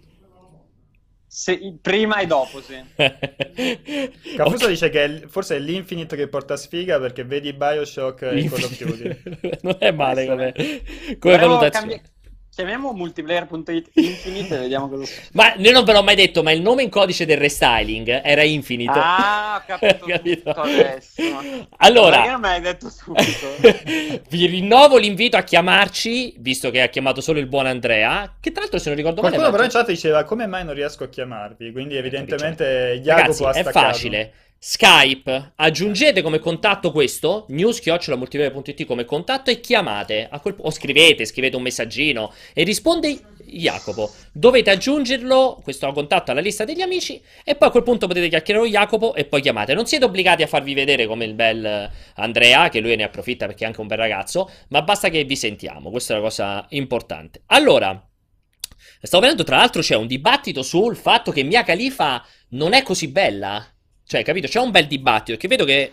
Se- prima e dopo, sì. Cafuso Ok. dice che è forse è l'Infinite che porta sfiga perché vedi Bioshock e Call of Duty. Non è male come, come valutazione. cambi- Chiamiamo multiplayer.it Infinite e vediamo cosa succede. Ma io non ve l'ho mai detto, ma il nome in codice del restyling era Infinite. Ah, ho capito, Capito? tutto adesso. Allora, Perché non me l'hai detto subito? vi rinnovo l'invito a chiamarci, visto che ha chiamato solo il buon Andrea, che tra l'altro se non ricordo male... Qualcuno però in chat diceva come mai non riesco a chiamarvi, quindi evidentemente Ragazzi, Jacopo ha è staccato. facile. Skype, aggiungete come contatto questo, news-multiplayer.it come contatto e chiamate, quel- o scrivete, scrivete un messaggino e risponde Jacopo. Dovete aggiungerlo, questo contatto alla lista degli amici e poi a quel punto potete chiacchierare con Jacopo e poi chiamate. Non siete obbligati a farvi vedere come il bel Andrea, che lui ne approfitta perché è anche un bel ragazzo, ma basta che vi sentiamo, questa è una cosa importante. Allora, stavo vedendo tra l'altro c'è un dibattito sul fatto che Mia Khalifa non è così bella. Cioè, capito? C'è un bel dibattito che vedo che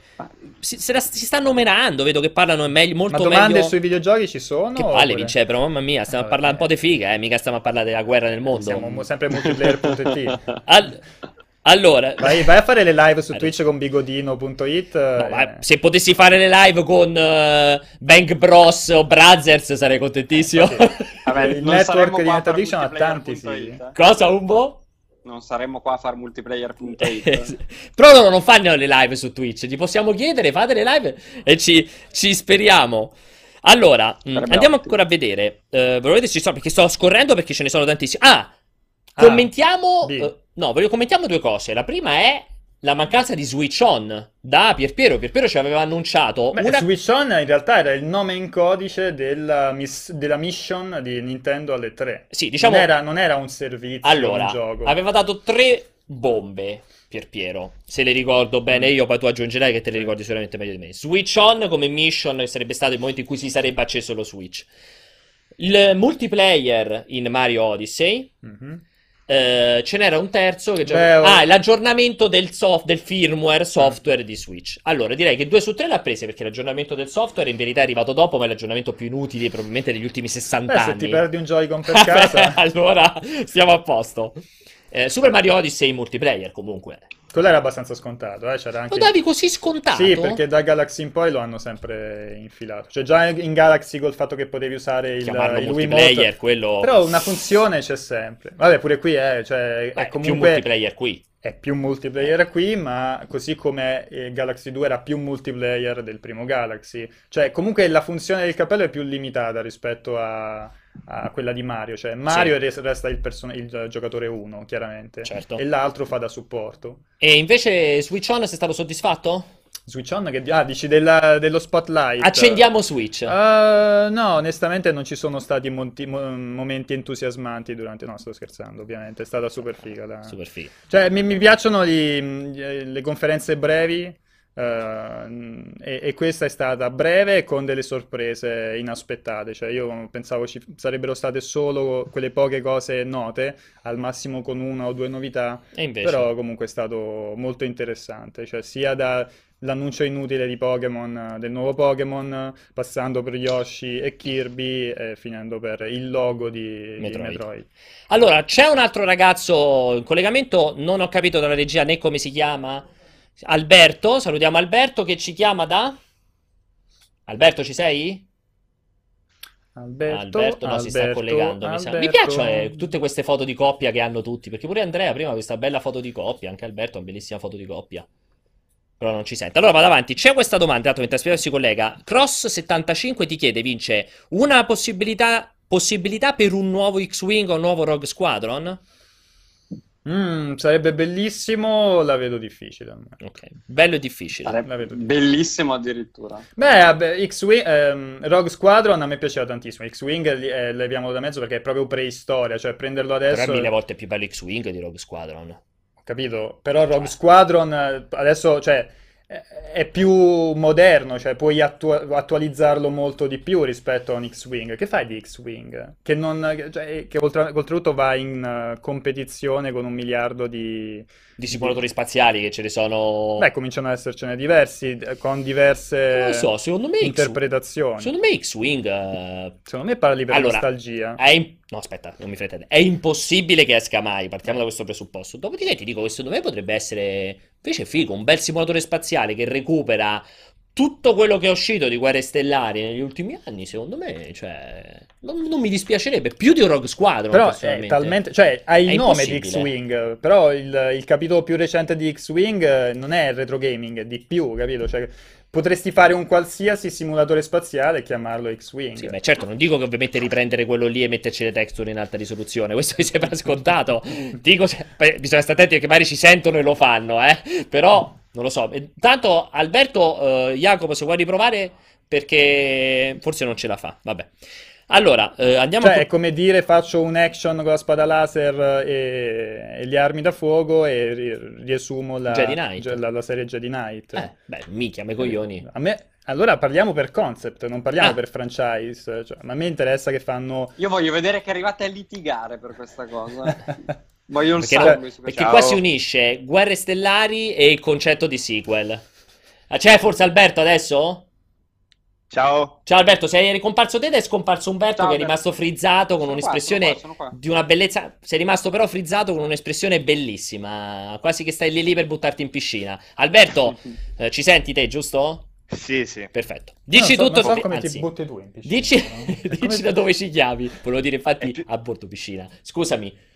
si, se la- si stanno menando, vedo che parlano meglio, Ma molto domande meglio. sui videogiochi ci sono? Che palle, Vince, però mamma mia, stiamo a Vabbè, parlare un po' eh. di figa, eh, mica stiamo a parlare della guerra nel mondo. Siamo mo- sempre multiplayer.it. Al- allora, Vai, vai a fare le live su Twitch con bigodino.it. no, eh, ma se potessi fare le live con eh, Bang Bros o Brothers sarei contentissimo. Vabbè, il non network di Net Addiction ha tanti sì. eh. Cosa, Umbo? Non saremmo qua a fare multiplayer.it. Però loro non fanno le live su Twitch, gli possiamo chiedere, fate le live e ci, ci speriamo. Allora, mh, Sarebbe andiamo ottimo. ancora a vedere. Eh, ve lo vedete, ci sono, perché sto scorrendo perché ce ne sono tantissimi. Ah, Ah, commentiamo... eh, no, voglio commentiamo due cose. La prima è la mancanza di Switch On da Pierpiero. Pierpiero ci aveva annunciato Beh, una... Switch On in realtà era il nome in codice della, miss- della mission di Nintendo alle 3. Sì, diciamo... non, era, non era un servizio, Allora, un gioco. aveva dato tre bombe Pierpiero, se le ricordo bene io, poi tu aggiungerai che te le ricordi sicuramente meglio di me. Switch on come mission che sarebbe stato il momento in cui si sarebbe acceso lo Switch. Il multiplayer in Mario Odyssey. Mhm. Eh, ce n'era un terzo che già... Beh, oh. Ah, l'aggiornamento del, soft- del firmware software di Switch. Allora, direi che due su tre l'ha presa perché l'aggiornamento del software in verità è arrivato dopo, ma è l'aggiornamento più inutile probabilmente degli ultimi 60 Beh, anni. se ti perdi un Joy-Con per casa... allora stiamo a posto. Eh, Super Mario Odyssey multiplayer comunque Quello era abbastanza scontato, eh? C'era anche... Lo davi così scontato? Sì, perché da Galaxy in poi lo hanno sempre infilato. Cioè già in Galaxy col fatto che potevi usare il, Chiamarlo il multiplayer, quello... Però una funzione c'è sempre. Vabbè, pure qui è, cioè, Beh, è più comunque... multiplayer qui. È più multiplayer qui, ma così come il Galaxy 2 era più multiplayer del primo Galaxy. Cioè, comunque la funzione del cappello è più limitata rispetto a, a quella di Mario. Cioè, Mario Sì. res- resta il, person- il giocatore 1, chiaramente. Certo. E l'altro fa da supporto. E invece Switch On sei stato soddisfatto? Switch On, che... Ah, dici della- dello Spotlight. Accendiamo Switch. Eh, no, onestamente non ci sono stati monti- mo- momenti entusiasmanti durante... No, sto scherzando, ovviamente. È stata super figa. la- Super figo. Cioè, mi, mi piacciono gli- le conferenze brevi. Eh, e, e questa è stata breve con delle sorprese inaspettate. Cioè, io pensavo ci sarebbero state solo quelle poche cose note, al massimo con una o due novità. Invece? Però comunque è stato molto interessante. Cioè, sia dall'annuncio inutile di Pokémon, del nuovo Pokémon, passando per Yoshi e Kirby, e finendo per il logo di, di Metroid. Metroid. Allora, c'è un altro ragazzo in collegamento, non ho capito dalla regia né come si chiama. Alberto, salutiamo Alberto che ci chiama da... Alberto, ci sei? Alberto, Alberto no, si sta Alberto, collegando, mi sa. Mi Alberto. piacciono eh, tutte queste foto di coppia che hanno tutti, perché pure Andrea prima questa bella foto di coppia, anche Alberto ha una bellissima foto di coppia. Però non ci sente. Allora vado avanti. C'è questa domanda, tanto mentre Aspetto si collega. Cross75 ti chiede, vince, una possibilità, possibilità per un nuovo X-Wing o un nuovo Rogue Squadron? Mm, sarebbe bellissimo, la vedo difficile. Ok, bello e difficile. La Sarebbe vedo. bellissimo addirittura. Beh, vabbè, X-Wing, ehm, Rogue Squadron a me piaceva tantissimo. X-Wing li- eh, leviamolo da mezzo perché è proprio preistoria, cioè prenderlo Però adesso... è mille volte più bello X-Wing di Rogue Squadron. Ho capito? Però Rogue Squadron eh, adesso, cioè, è più moderno, cioè puoi attu- attualizzarlo molto di più rispetto a un X-Wing. Che fai di X-Wing? Che, non, cioè, che oltre- oltretutto va in eh, competizione con un miliardo di... Di simulatori spaziali che ce ne sono... Beh, cominciano ad essercene diversi, con diverse non so, secondo me X- interpretazioni. Secondo me X-Wing eh, Secondo me parli per Allora, nostalgia. È im- No, aspetta, non mi frate. È impossibile che esca mai. Partiamo da questo presupposto. Dopodiché ti dico che secondo me potrebbe essere invece figo, un bel simulatore spaziale che recupera tutto quello che è uscito di Guerre Stellari negli ultimi anni. Secondo me, cioè, non, non mi dispiacerebbe più di un Rogue Squadron. Però è personalmente. talmente, cioè, hai È il nome di. X-Wing, però il, il capitolo più recente di X-Wing eh, non è retro gaming, è di più, capito? Cioè, potresti fare un qualsiasi simulatore spaziale e chiamarlo X-Wing. Sì, beh, certo, non dico che ovviamente riprendere quello lì e metterci le texture in alta risoluzione, questo mi sembra scontato. Dico, se- bisogna stare attenti perché magari ci sentono e lo fanno, eh. Però, non lo so. Intanto, Alberto, eh, Jacopo, se vuoi riprovare, perché forse non ce la fa. Vabbè. Allora, eh, andiamo Cioè, a... è come dire faccio un action con la spada laser e, e le armi da fuoco e ri- riesumo la, Jedi Knight. ge- la- la serie Jedi Knight. Eh, beh, minchia, me coglioni. A me, allora parliamo per concept, non parliamo Ah. per franchise. Cioè, ma a me interessa che fanno... Io voglio vedere che arrivate a litigare per questa cosa. Voglio un Perché, sangue su perché questa qua Ciao. si unisce Guerre Stellari e il concetto di sequel. Ah, C'è forse Alberto adesso? Ciao. Ciao Alberto, sei ricomparso te ed è scomparso Umberto Ciao, che è Alberto. rimasto frizzato con Sono qua, un'espressione sono qua, sono qua. di una bellezza. Sei rimasto però frizzato con un'espressione bellissima, quasi che stai lì lì per buttarti in piscina. Alberto, eh, ci senti te, giusto? Sì, sì. Perfetto. Dici Non so- tutto non so come anzi, ti butti tu in piscina. Dici, no? dici da dove ci chiami. Volevo dire infatti più- a bordo piscina. Scusami.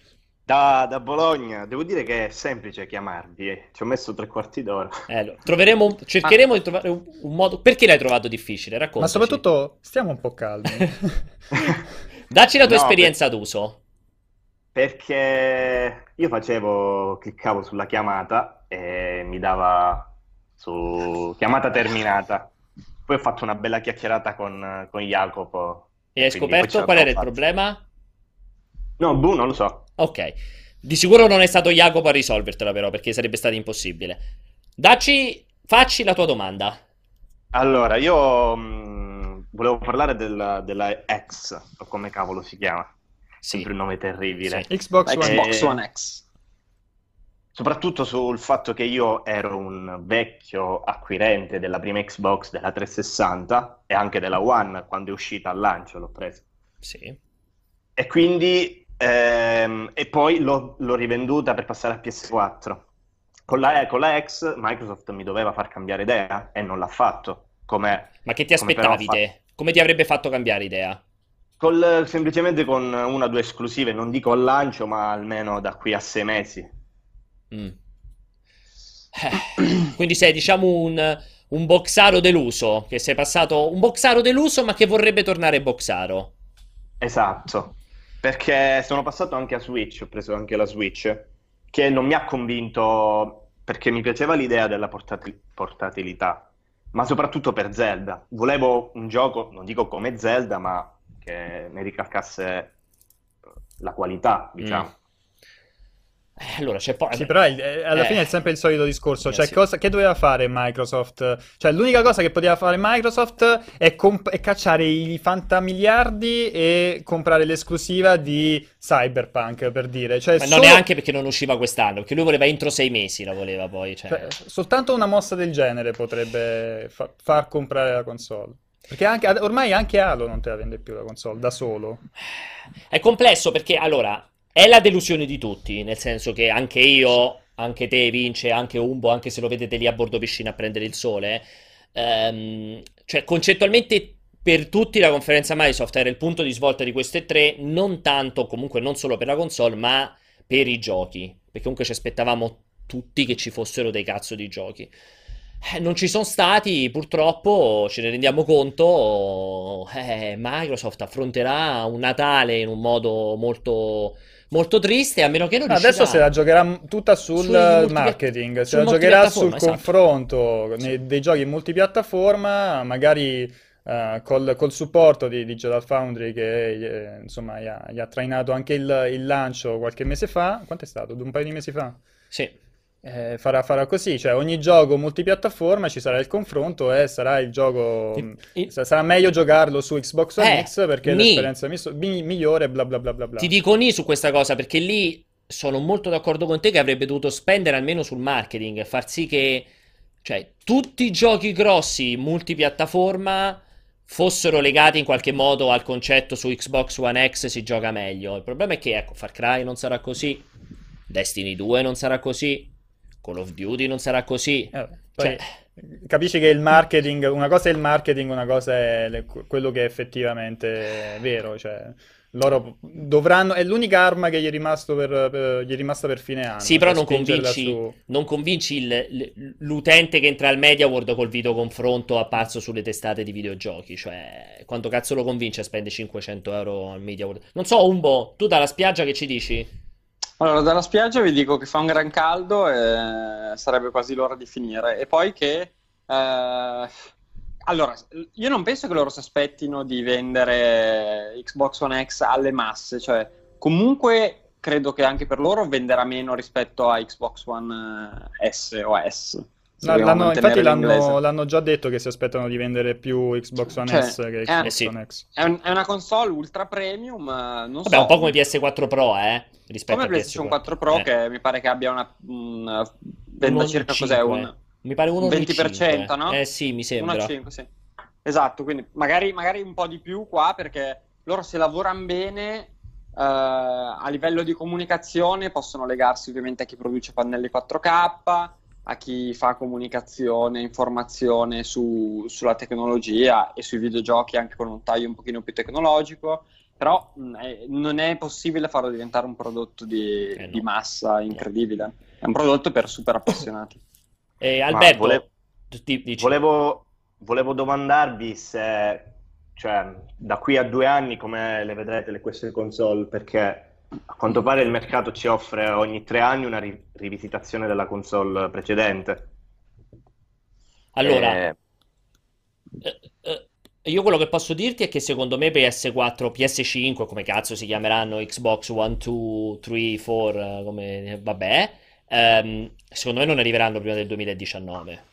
Da, da Bologna, devo dire che è semplice chiamarvi, eh. ci ho messo tre quarti d'ora. Eh, troveremo cercheremo di trovare un, un modo. Perché l'hai trovato difficile? Ma Raccontaci. soprattutto stiamo un po' calmi. Dacci la tua No, esperienza d'uso. Perché io facevo, cliccavo sulla chiamata e mi dava su chiamata terminata. Poi ho fatto una bella chiacchierata con, con Jacopo. E hai scoperto qual era il problema? No, boh, non lo so. Ok. Di sicuro non è stato Jacopo a risolvertela, però, perché sarebbe stato impossibile. Dacci, facci la tua domanda. Allora, io mh, volevo parlare della, della X, o come cavolo si chiama. Sì. Sempre un nome terribile. Sì. Xbox One Xbox Eh, One X. Soprattutto sul fatto che io ero un vecchio acquirente della prima Xbox, della 360 e anche della One, quando è uscita al lancio l'ho presa. Sì. E quindi, ehm, e poi l'ho l'ho rivenduta per passare a PS4. con la, con la X Microsoft mi doveva far cambiare idea e non l'ha fatto. Come, Ma che ti aspettavi te? Come ti avrebbe fatto cambiare idea? Col, semplicemente con una o due esclusive, non dico al lancio, ma almeno da qui a sei mesi. Mm. Eh, quindi sei, diciamo, un, un boxaro deluso, che sei passato un boxaro deluso, ma che vorrebbe tornare boxaro. Esatto, perché sono passato anche a Switch, ho preso anche la Switch, che non mi ha convinto perché mi piaceva l'idea della portati- portatilità, ma soprattutto per Zelda. Volevo un gioco, non dico come Zelda, ma che ne ricalcasse la qualità, diciamo. Mm. Eh, allora c'è poi. Sì, però è- alla Eh. fine è sempre il solito discorso. Eh, Cioè, sì. cosa- che doveva fare Microsoft? Cioè, l'unica cosa che poteva fare Microsoft è, comp- è cacciare i fantamiliardi e comprare l'esclusiva di Cyberpunk, per dire. Cioè, Ma non solo- neanche perché non usciva quest'anno, perché lui voleva entro sei mesi, la voleva poi. Cioè... cioè, soltanto una mossa del genere potrebbe fa- far comprare la console. Perché anche- ormai anche Halo non te la vende più la console, da solo. È complesso perché, allora, è la delusione di tutti, nel senso che anche io, anche te, Vince, anche Umbo, anche se lo vedete lì a bordo piscina a prendere il sole, ehm, cioè concettualmente per tutti la conferenza Microsoft era il punto di svolta di queste tre, non tanto, comunque non solo per la console, ma per i giochi, perché comunque ci aspettavamo tutti che ci fossero dei cazzo di giochi. Eh, non ci sono stati, purtroppo ce ne rendiamo conto. eh, Microsoft affronterà un Natale in un modo molto, molto triste, a meno che non No, adesso riuscirà- se la giocherà tutta sul Sui multipiatta- marketing, se sul la giocherà sul esatto. confronto nei- dei giochi multipiattaforma, magari eh, col, col supporto di Digital Foundry che eh, insomma gli ha, gli ha trainato anche il, il lancio qualche mese fa. Quanto è stato? Un paio di mesi fa? Sì. Eh, farà, farà così, cioè ogni gioco multipiattaforma ci sarà il confronto e sarà il gioco. I- i- sa- Sarà meglio giocarlo su Xbox One Eh, X perché è ni. l'esperienza mi- migliore, bla bla bla bla bla. Ti dico ni su questa cosa perché lì sono molto d'accordo con te che avrebbe dovuto spendere almeno sul marketing e far sì che, cioè, tutti i giochi grossi multipiattaforma fossero legati in qualche modo al concetto su Xbox One X si gioca meglio. Il problema è che, ecco, Far Cry non sarà così, Destiny 2 non sarà così, Call of Duty non sarà così. Eh, poi Cioè, capisci che il marketing, una cosa è il marketing, una cosa è le- quello che è effettivamente vero, cioè loro dovranno, è l'unica arma che gli è rimasto per, per- gli è rimasta per fine anno, Sì, però per non convinci, su- non convinci il- l'utente che entra al Media World col videoconfronto apparso sulle testate di videogiochi. Cioè, quanto cazzo lo convince a spendere 500 euro al Media World? Non so, Umbo, tu dalla spiaggia che ci dici? Allora, dalla spiaggia vi dico che fa un gran caldo e sarebbe quasi l'ora di finire. E poi che... eh, Allora, io non penso che loro si aspettino di vendere Xbox One X alle masse, cioè comunque credo che anche per loro venderà meno rispetto a Xbox One eh, S o S. l'hanno- infatti l'hanno, l'hanno già detto che si aspettano di vendere più Xbox One Cioè, S che eh, Xbox eh sì. One X. È, un- è una console ultra premium, eh, non Vabbè, so, un po' come PS4 Pro, eh? Rispetto come a PlayStation PS4. 4 Pro Eh, che mi pare che abbia una... un- venda uno circa ogni cos'è? cinque. Un, Mi pare uno un ogni 20%, cinque. no? Eh sì, mi 1 sembra. a 5, sì. Esatto, quindi magari, magari un po' di più qua perché loro se lavorano bene eh, a livello di comunicazione possono legarsi ovviamente a chi produce pannelli 4K, a chi fa comunicazione, informazione su- sulla tecnologia e sui videogiochi anche con un taglio un pochino più tecnologico, però mh, è- non è possibile farlo diventare un prodotto di, Eh no. di massa incredibile. È un prodotto per super appassionati. Eh, Alberto, vole- tu ti- dici- Volevo, volevo domandarvi se, cioè, da qui a due anni come le vedrete le- queste console, perché a quanto pare il mercato ci offre ogni tre anni una ri- rivisitazione della console precedente. Allora, Eh, Eh, eh, io quello che posso dirti è che secondo me PS4, PS5, come cazzo si chiameranno, Xbox One, 2, 3, 4, eh, come vabbè, ehm, secondo me non arriveranno prima del 2019.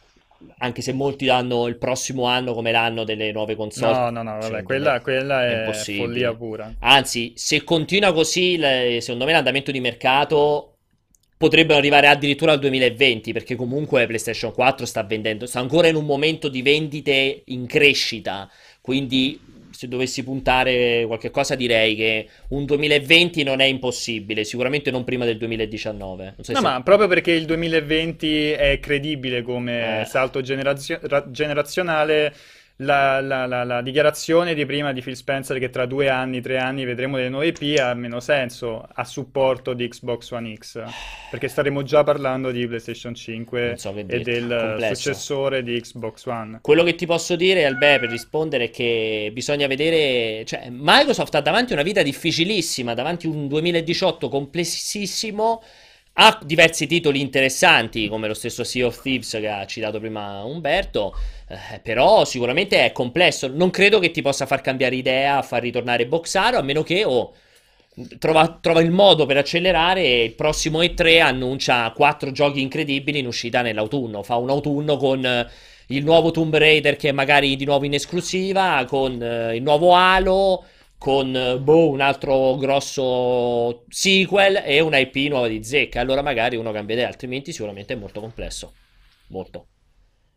Anche se molti danno il prossimo anno come l'anno delle nuove console. No, no, no, vabbè, secondo quella, quella è è follia pura. Anzi, se continua così, secondo me l'andamento di mercato potrebbero arrivare addirittura al 2020, perché comunque PlayStation 4 sta vendendo, sta ancora in un momento di vendite in crescita, quindi se dovessi puntare qualche cosa direi che un 2020 non è impossibile, sicuramente non prima del 2019. Non so No, se- ma proprio perché il 2020 è credibile come Eh. salto generazio- ra- generazionale, la, la- la- la dichiarazione di prima di Phil Spencer che tra due anni, tre anni vedremo delle nuove IP ha meno senso a supporto di Xbox One X, perché staremo già parlando di PlayStation 5 Non so e dirti, del complesso. successore di Xbox One. Quello che ti posso dire, Albè, per rispondere è che bisogna vedere, cioè Microsoft ha davanti una vita difficilissima, davanti un 2018 complessissimo, ha diversi titoli interessanti, come lo stesso Sea of Thieves che ha citato prima Umberto, eh, però sicuramente è complesso, non credo che ti possa far cambiare idea, far ritornare Boxaro, a meno che oh, trova, trova il modo per accelerare e il prossimo E3 annuncia quattro giochi incredibili in uscita nell'autunno, fa un autunno con... eh, il nuovo Tomb Raider che è magari di nuovo in esclusiva, con eh, il nuovo Halo, con boh, un altro grosso sequel e una IP nuova di zecca. Allora magari uno cambia idea, altrimenti sicuramente è molto complesso. Molto.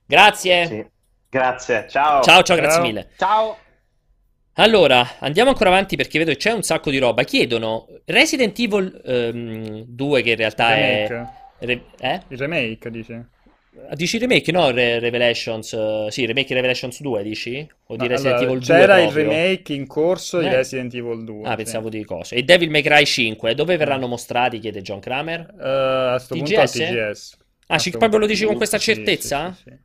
Grazie. Sì. Grazie, ciao. Ciao, ciao, grazie Ciao. mille. Ciao. Allora, andiamo ancora avanti perché vedo che c'è un sacco di roba. Chiedono Resident Evil ehm, 2 che in realtà è... Remake. Re- eh? Il remake, dice. Dici remake, no? Re- Revelations. eh, sì, remake Revelations 2, dici? O di No, Resident allora, Evil 2 c'era il proprio? remake in corso di Eh. Resident Evil 2. Ah, sì. pensavo di cose. E Devil May Cry 5, dove verranno mostrati? Chiede John Kramer. Eh, a sto punto al TGS? TGS. Ah, A ci- proprio lo punto- dici con questa sì, sì, certezza? Sì, sì,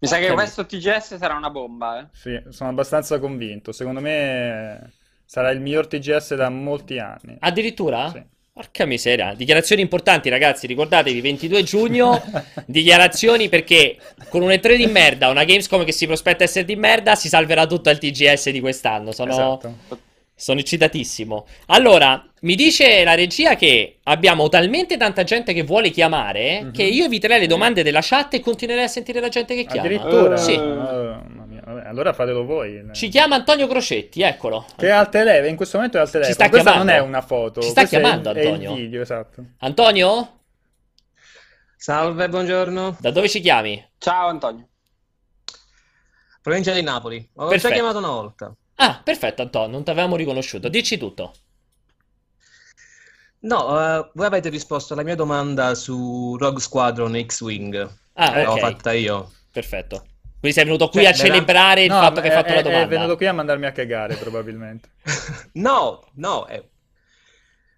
Mi sa che Ok. questo TGS sarà una bomba, eh. sì. Sì, sono abbastanza convinto. Secondo me sarà il miglior TGS da molti anni. Addirittura? Sì. Porca miseria. Dichiarazioni importanti, ragazzi. Ricordatevi, 22 giugno. dichiarazioni perché con un E3 di merda, una Gamescom che si prospetta essere di merda, si salverà tutto il TGS di quest'anno. Sono, Esatto. sono eccitatissimo. Allora, mi dice la regia che abbiamo talmente tanta gente che vuole chiamare Mhm. che io eviterei le domande della chat e continuerei a sentire la gente che chiama. Addirittura? Sì. Mia. Vabbè, allora fatelo voi. Ci chiama Antonio Crocetti, eccolo. Che è al telefono, in questo momento è al telefono. sta Questa chiamando. non è una foto. Ci sta è chiamando, è il Antonio. video, esatto. Antonio? Salve, buongiorno. Da dove ci chiami? Ciao Antonio. Provincia di Napoli. Ho Perfetto. già chiamato una volta. Ah, perfetto, Antonio, non ti avevamo riconosciuto. Dici tutto. No, eh, voi avete risposto alla mia domanda su Rogue Squadron X-Wing. Ah, L'ho ok. fatta io. Perfetto. Quindi sei venuto qui Cioè, a celebrare il No, fatto che hai è- fatto la è- domanda. È venuto qui a mandarmi a cagare, probabilmente. No, no, è,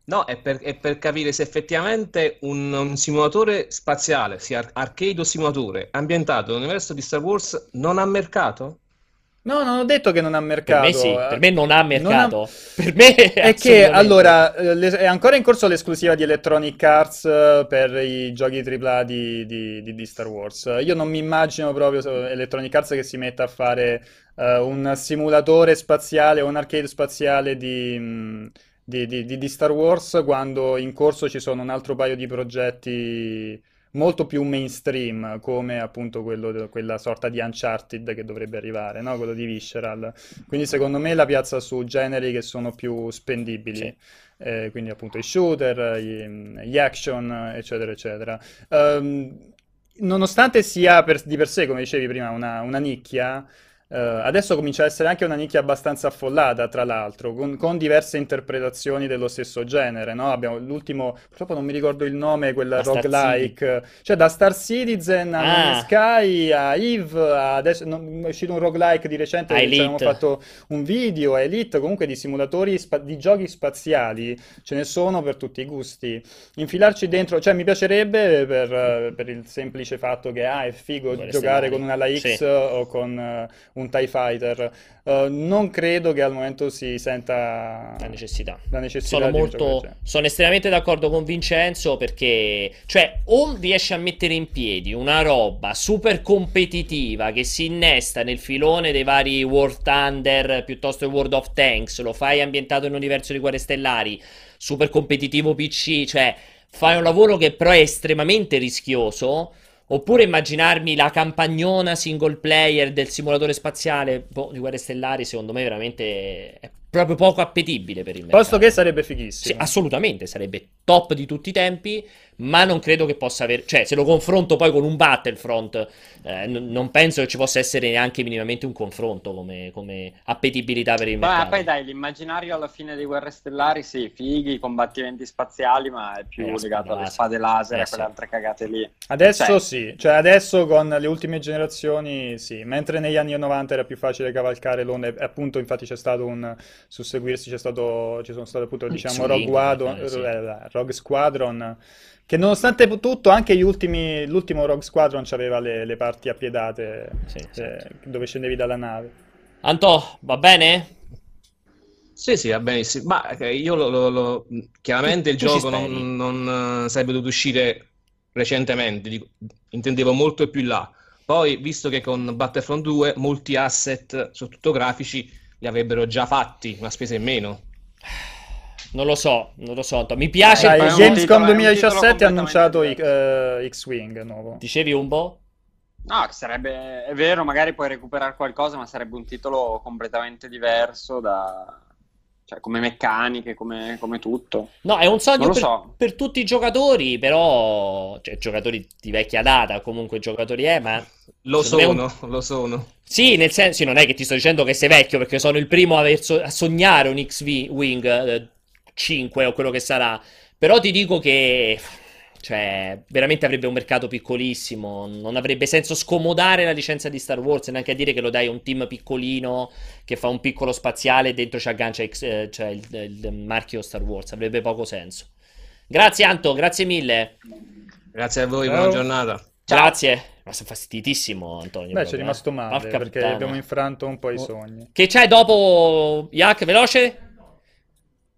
no, è per, è per capire se effettivamente un, un simulatore spaziale, sia ar- arcade o simulatore, ambientato nell'universo di Star Wars, non ha mercato? No, non ho detto che non ha Per mercato. me sì, eh. per me non ha mercato. Non Per me È che allora eh, è ancora in corso l'esclusiva di Electronic Arts eh, per i giochi AAA di, di- di- di Star Wars. Io non mi immagino proprio Electronic Arts che si metta a fare eh, un simulatore spaziale o un arcade spaziale di, mh, di- di- di- di Star Wars quando in corso ci sono un altro paio di progetti molto più mainstream, come appunto quello, quella sorta di Uncharted che dovrebbe arrivare, no? Quello di Visceral. Quindi secondo me la piazza su generi che sono più spendibili. Sì. Eh, quindi appunto i shooter, gli, gli action, eccetera, eccetera. Ehm, nonostante sia per- di per sé, come dicevi prima, una, una nicchia, eh, adesso comincia a essere anche una nicchia abbastanza affollata, tra l'altro, con, con diverse interpretazioni dello stesso genere, no? Abbiamo l'ultimo, purtroppo non mi ricordo il nome, quel roguelike, cioè da Star Citizen a No Ah. Sky a Eve, a adesso non- è uscito un roguelike di recente A dove ci Elite. avevamo fatto un video, a Elite, comunque di simulatori spa- di giochi spaziali, ce ne sono per tutti i gusti. Infilarci dentro, cioè mi piacerebbe per, per il semplice fatto che ah, è figo Guerre giocare con una la X Sì. o con eh, un TIE Fighter. Eh, non credo che al momento si senta La necessità. la necessità Sono molto, sono estremamente d'accordo con Vincenzo perché, cioè, o riesci a mettere in piedi una roba super competitiva che si innesta nel filone dei vari War Thunder piuttosto che World of Tanks, lo fai ambientato in un universo di guerre stellari, super competitivo PC, cioè, fai un lavoro che però è estremamente rischioso. Oppure immaginarmi la campagnona single player del simulatore spaziale boh, di guerre stellari, secondo me veramente è proprio poco appetibile per il mercato. Posto che sarebbe Sì, fighissimo. assolutamente, sarebbe top di tutti i tempi, ma non credo che possa avere, cioè se lo confronto poi con un Battlefront, eh, n- non penso che ci possa essere neanche minimamente un confronto come, come appetibilità per il Ma mercato. poi dai, l'immaginario alla fine dei Guerre Stellari, sì, fighi, combattimenti spaziali, ma è più Eh, legato alle laser. spade laser Eh, e quelle sì. altre cagate lì. Adesso Cioè- sì, cioè adesso con le ultime generazioni sì, mentre negli anni 90 era più facile cavalcare l'onda e appunto infatti c'è stato un susseguirsi, c'è stato, ci sono state appunto diciamo Rogue, Wado- eh, sì. eh, Rogue Squadron che nonostante tutto anche gli ultimi, l'ultimo Rogue Squadron aveva le, le parti appiedate Sì, eh, esatto. dove scendevi dalla nave. Antò, va bene? Sì, sì, va benissimo. Ma eh, io lo, lo- lo- chiaramente il Tu gioco non, non, eh, sarebbe dovuto uscire recentemente, dico- intendevo molto più in là. Poi, visto che con Battlefront 2 molti asset, soprattutto grafici, li avrebbero già fatti, una spesa in meno. Non lo so, non lo so. Mi piace. Dai, il un Gamescom titolo- è un 2017 ha annunciato eh, X-Wing nuovo. Dicevi un po'? No, sarebbe, è vero, magari puoi recuperare qualcosa, ma sarebbe un titolo completamente diverso da, cioè, come meccaniche, come, come tutto. No, è un sogno per, so. per tutti i giocatori, però, cioè, giocatori di vecchia data, comunque giocatori è, ma Lo sono, lo sono. Sì, nel senso, sì, non è che ti sto dicendo che sei vecchio, perché sono il primo a, so- a sognare un X-Wing eh, 5 o quello che sarà, però ti dico che, cioè, veramente avrebbe un mercato piccolissimo, non avrebbe senso scomodare la licenza di Star Wars, neanche a dire che lo dai a un team piccolino che fa un piccolo spaziale e dentro ci aggancia eh, cioè il, il marchio Star Wars, avrebbe poco senso. Grazie Anto, grazie mille. Grazie a voi, Ciao. buona giornata. Grazie. Ma sono fastiditissimo, Antonio. Beh, proprio, c'è eh. rimasto male Porca perché puttana. abbiamo infranto un po' i Oh. sogni. Che c'hai dopo Yak, veloce?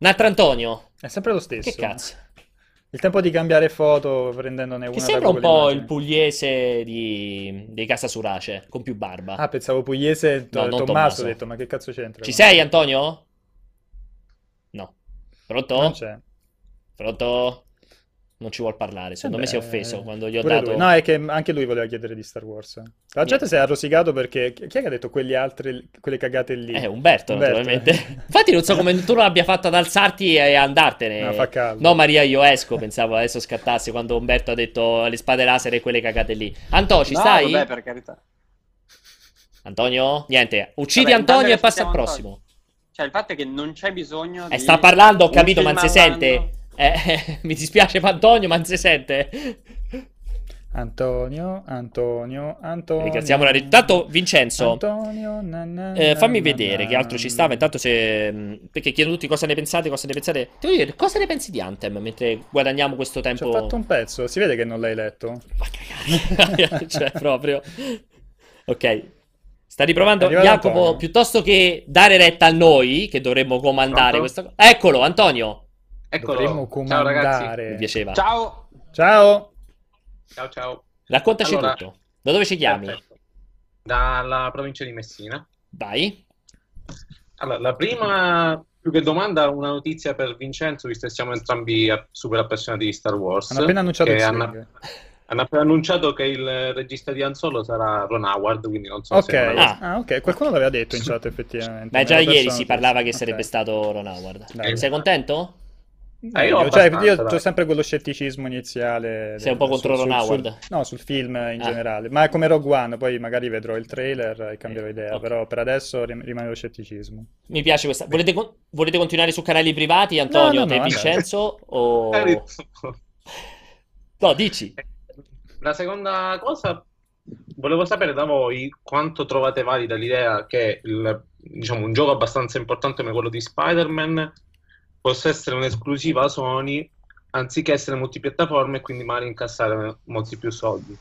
Un altro Antonio. È sempre lo stesso. Che cazzo? Il tempo di cambiare foto prendendone Che una sembra da un po' il Immagini. pugliese di... dei Casa Surace, con più barba. Ah, pensavo pugliese to- No, Tommaso, Tommaso. ho detto, ma che cazzo c'entra? Ci sei, Antonio? No. Pronto? Non c'è. Pronto? Non ci vuol parlare. Secondo me si è offeso quando gli ho dato... lui. No, è che anche lui voleva chiedere di Star Wars. La gente si è arrosicato perché... Chi è che ha detto quegli altri, quelle cagate lì? Eh, Umberto, Umberto. naturalmente. Infatti non so come tu non abbia fatto ad alzarti e andartene. No, fa caldo. No, Maria, io esco, pensavo adesso scattasse quando Umberto ha detto le spade laser e quelle cagate lì. Anto, ci no, stai? vabbè, per carità. Antonio? Niente, uccidi Vabbè, Antonio e passa al prossimo. Cioè, il fatto è che non c'è bisogno Eh, di sta parlando, ho capito, ma non si sente. Eh, mi dispiace per Antonio, ma non si sente. Antonio, Antonio, Antonio. Ringraziamo la re- Intanto, Vincenzo, Antonio, na, na, eh, fammi na, vedere che altro ci stava. Intanto se... mh, Perché chiedono tutti cosa ne pensate, cosa ne pensate. Devo dire, cosa ne pensi di Anthem mentre guadagniamo questo tempo... ho fatto un pezzo, si vede che non l'hai letto. Ma cagare. cioè, proprio. Ok. Sta riprovando Jacopo, Antonio. piuttosto che dare retta a noi, che dovremmo comandare Pronto? questa cosa. Eccolo, Antonio. Eccolo. Dovremmo Ciao ragazzi. comandare. Mi piaceva. Ciao! Ciao. Ciao ciao. Raccontaci Allora, tutto. Da dove ci chiami? Perfetto. Dalla provincia di Messina. Vai. Allora, la prima, più che domanda, una notizia per Vincenzo, visto che siamo entrambi super appassionati di Star Wars. Hanno appena annunciato che il hanno, hanno appena annunciato che il regista di Han Solo sarà Ron Howard, quindi non so Ok, se cosa- ah, ok, qualcuno l'aveva detto in chat effettivamente. Beh, già ieri si la parlava che sarebbe Ok. stato Ron Howard. Dai. Sei contento? Eh, io cioè, io ho sempre quello scetticismo iniziale. Sei un po' contro Ron Howard? no, sul film in Ah. generale. Ma è come Rogue One, poi magari vedrò il trailer e cambierò idea. ok. Però per adesso rim- rimane lo scetticismo. Mi piace questa. Volete, con- volete continuare su canali privati, Antonio, no, e no, Vincenzo? O... Eh, No, dici. La seconda cosa, volevo sapere da voi quanto trovate valida l'idea che il- diciamo, un gioco abbastanza importante come quello di Spider-Man possa essere un'esclusiva Sony anziché essere multipiattaforma e quindi magari incassare molti più soldi.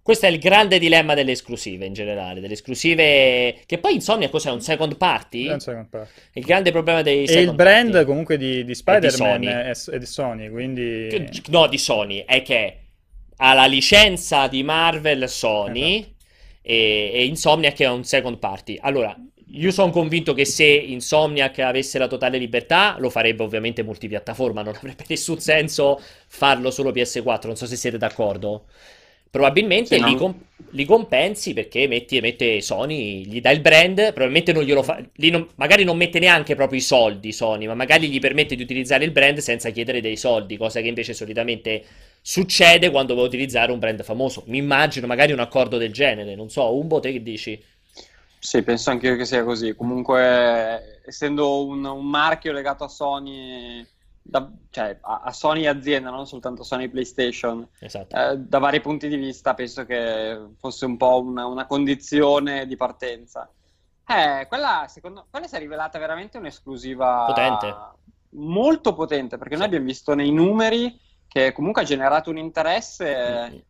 Questo è il grande dilemma delle esclusive in generale, delle esclusive che poi Insomnia cos'è un second party? Penso che non parli. Il grande problema dei E il second brand party. comunque di, di Spider-Man Sony. è, è di Sony, quindi... no, di Sony, è che ha la licenza di Marvel Sony Esatto. e, e Insomniac è un second party. Allora, io sono convinto che se Insomniac avesse la totale libertà, lo farebbe ovviamente multipiattaforma, non avrebbe nessun senso farlo solo PS4, non so se siete d'accordo. Probabilmente Sì, li, non- com- li compensi perché metti, mette Sony, gli dà il brand, probabilmente non glielo fa, lì non- magari non mette neanche proprio i soldi Sony, ma magari gli permette di utilizzare il brand senza chiedere dei soldi, cosa che invece solitamente succede quando vuoi utilizzare un brand famoso. Mi immagino magari un accordo del genere, non so, Umbo, te che dici? Sì, penso anche io che sia così. Comunque, essendo un, un marchio legato a Sony, da- cioè a, a Sony azienda, non soltanto Sony PlayStation, Esatto. eh, da vari punti di vista, penso che fosse un po' una, una condizione di partenza. Eh, quella, secondo quella si è rivelata veramente un'esclusiva Potente. molto potente, perché noi Sì. abbiamo visto nei numeri che comunque ha generato un interesse.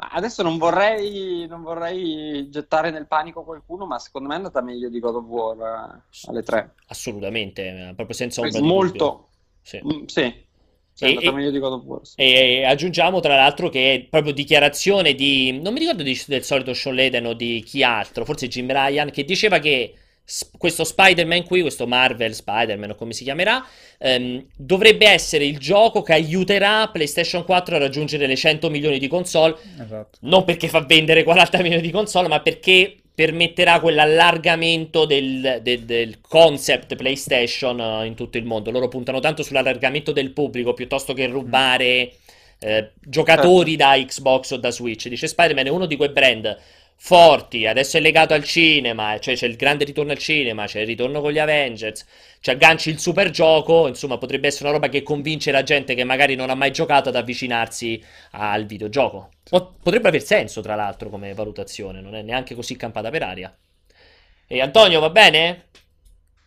Adesso non vorrei, non vorrei gettare nel panico qualcuno, ma secondo me è andata meglio di God of War eh, alle 3. Assolutamente, eh, proprio senza ombra Molto. Sì. Mm, sì, sì, è E- andata meglio di God of War. sì. E aggiungiamo tra l'altro che è proprio dichiarazione di, non mi ricordo di- del solito Sean Layden o di chi altro, forse Jim Ryan, che diceva che questo Spider-Man qui, questo Marvel Spider-Man o come si chiamerà, ehm, dovrebbe essere il gioco che aiuterà PlayStation 4 a raggiungere le 100 milioni di console, Esatto. non perché fa vendere 40 milioni di console, ma perché permetterà quell'allargamento del, del- del concept PlayStation eh, in tutto il mondo. Loro puntano tanto sull'allargamento del pubblico piuttosto che rubare eh, giocatori da Xbox o da Switch. Dice Spider-Man è uno di quei brand forti, adesso è legato al cinema, cioè c'è il grande ritorno al cinema, c'è il ritorno con gli Avengers, ci agganci il super gioco, insomma potrebbe essere una roba che convince la gente che magari non ha mai giocato ad avvicinarsi al videogioco. Potrebbe aver senso, tra l'altro, come valutazione, non è neanche così campata per aria. E Antonio, va bene?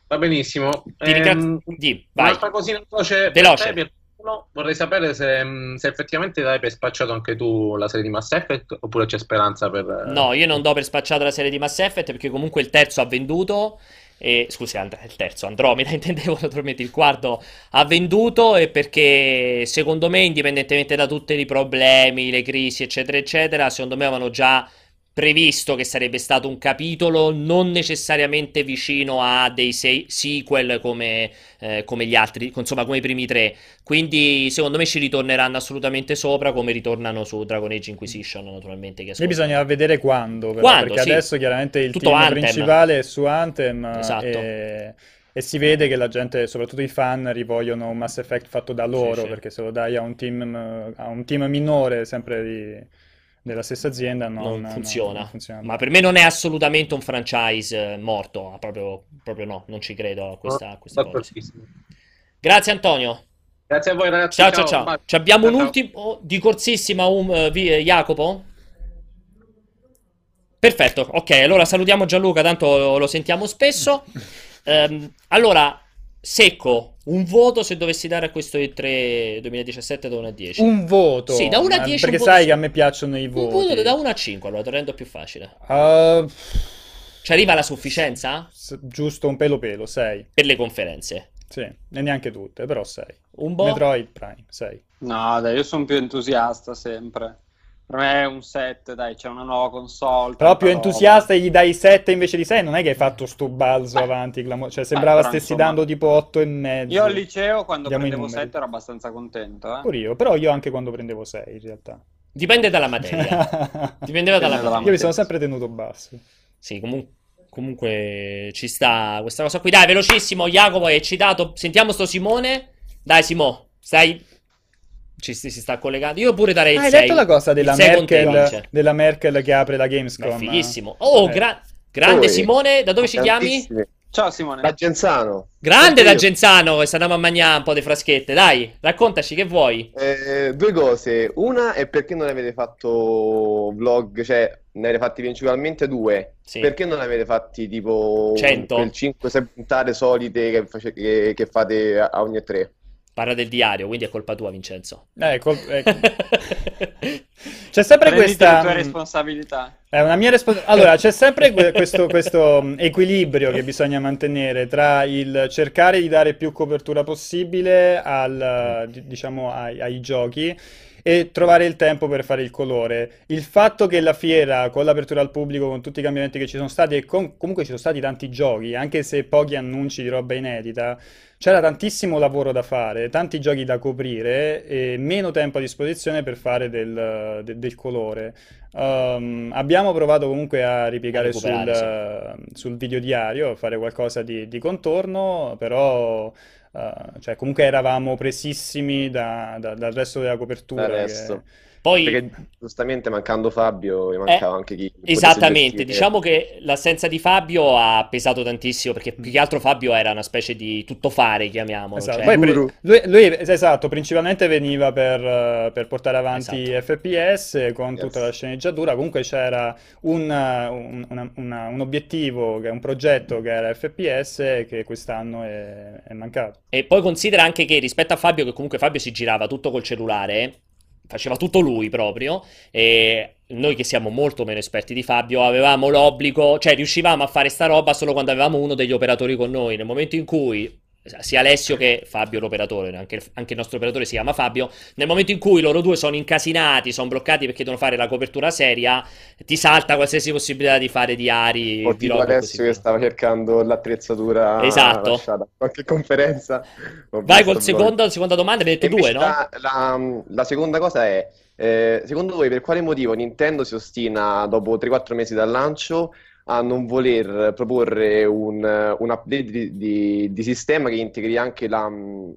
Va benissimo. Ti ringrazio. Ehm, Di, vai. Un'altra cosina veloce. Veloce. Pierpaolo. vorrei sapere se, mh, se effettivamente hai per spacciato anche tu la serie di Mass Effect oppure c'è speranza per... eh, No, io non do per spacciata la serie di Mass Effect perché comunque il terzo ha venduto. E, scusi, And- il terzo, Andromeda, intendevo naturalmente il quarto ha venduto e perché secondo me, indipendentemente da tutti i problemi, le crisi, eccetera, eccetera, secondo me avevano già previsto che sarebbe stato un capitolo non necessariamente vicino a dei sei- sequel come, eh, come gli altri, insomma come i primi tre. Quindi secondo me ci ritorneranno assolutamente sopra come ritornano su Dragon Age Inquisition, naturalmente. Che ascolto. bisogna vedere quando, però, Quando, perché sì. adesso chiaramente il Tutto team Anthem. principale è su Anthem Esatto. e, e si vede che la gente, soprattutto i fan, rivogliono un Mass Effect fatto da loro, Sì, sì. perché se lo dai a un team, a un team minore, sempre di- della stessa azienda, non, non funziona. non funziona. Ma per me non è assolutamente un franchise eh, morto, ah, proprio, proprio no, non ci credo a questa, a questa cosa. Grazie Antonio. Grazie a voi ragazzi. Ciao ciao ciao. Baci. Ci abbiamo Ciao, un ciao. ultimo di corsissima um, eh, vi- eh, Jacopo? Perfetto, ok, allora salutiamo Gianluca, tanto lo, sentiamo spesso. Ehm, allora, secco, un voto se dovessi dare a questo E3 2017 da 1 a 10. Un voto, Sì, da uno a ma 10 perché un sai che a me piacciono i Un voti. voto da 1 a 5, allora te lo rendo più facile. Uh, Ci arriva la sufficienza s- giusto un pelo pelo, 6. per le conferenze? Sì, e neanche tutte, però 6. Un boh? Metroid Prime, 6. No, dai, io sono più entusiasta sempre. Per me è un 7, dai, c'è una nuova console. Però tanta più roba. entusiasta gli dai 7 invece di 6, non è che hai fatto sto balzo Beh. avanti, clamo- cioè sembrava però, stessi insomma, dando tipo 8 e mezzo. Io al liceo quando Diamo prendevo numeri. 7 ero abbastanza contento, eh. Pure io, però io anche quando prendevo 6 in realtà. Dipende dalla materia. Dipendeva dalla dalla materia. Io mi sono sempre tenuto basso. Sì, comu- comunque ci sta questa cosa qui. Dai, velocissimo, Jacopo è eccitato. Sentiamo sto Simone. Dai, Simo, stai... Ci si, si sta collegando. Io pure darei il Ah, hai 6. detto la cosa della Merkel, della Merkel che apre la Gamescom? è fighissimo. Oh, Eh. gra- grande Poi, Simone, da dove ci chiami? Ciao Simone. Da Genzano. Grande da Genzano, e stiamo a mangiare un po' di fraschette. Dai, raccontaci che vuoi. Eh, due cose. Una è perché non avete fatto vlog, cioè ne avete fatti principalmente due. Sì. Perché non avete fatti tipo 100? quel 5-6 puntate solite che, face- che- che fate a a ogni tre? Parla del diario, quindi è colpa tua, Vincenzo. Eh, col- eh, C'è sempre Prenditi questa... le tue mh, responsabilità. È una mia responsabilità. Allora, c'è sempre que- questo, questo, mh, equilibrio che bisogna mantenere tra il cercare di dare più copertura possibile al, di- diciamo, ai, ai giochi e trovare il tempo per fare il colore. Il fatto che la fiera, con l'apertura al pubblico, con tutti i cambiamenti che ci sono stati, e con- comunque ci sono stati tanti giochi, anche se pochi annunci di roba inedita, c'era tantissimo lavoro da fare, tanti giochi da coprire e meno tempo a disposizione per fare del, de- del colore. Um, abbiamo provato comunque a ripiegare sul, sul video diario, fare qualcosa di, di contorno, però uh, cioè, comunque eravamo presissimi da- da- dal resto della copertura. Dal che- resto. Poi, Perché giustamente mancando Fabio, mi mancava anche chi esattamente, diciamo che l'assenza di Fabio ha pesato tantissimo, perché più che altro Fabio era una specie di tuttofare, chiamiamolo. Esatto. cioè- Poi pre- lui, lui, esatto, principalmente veniva per, eh, per portare avanti Esatto. FPS con tutta Yes. la sceneggiatura. Comunque c'era un, un- una- una- un obiettivo, che è un progetto che era FPS e che quest'anno è, è mancato. E poi considera anche che rispetto a Fabio, che comunque Fabio si girava tutto col cellulare, faceva tutto lui proprio, e noi che siamo molto meno esperti di Fabio avevamo l'obbligo, cioè riuscivamo a fare sta roba solo quando avevamo uno degli operatori con noi. Nel momento in cui sia Alessio che Fabio l'operatore, anche il, anche il nostro operatore si chiama Fabio, nel momento in cui loro due sono incasinati, sono bloccati perché devono fare la copertura seria, ti salta qualsiasi possibilità di fare diari, O tipo adesso che stava cercando l'attrezzatura Esatto. lasciata qualche conferenza. Vai col blog. secondo, seconda domanda, hai E detto due, no? la, la- la seconda cosa è, eh, secondo voi per quale motivo Nintendo si ostina dopo 3-4 mesi dal lancio a non voler proporre un, un update di, di- di sistema che integri anche la,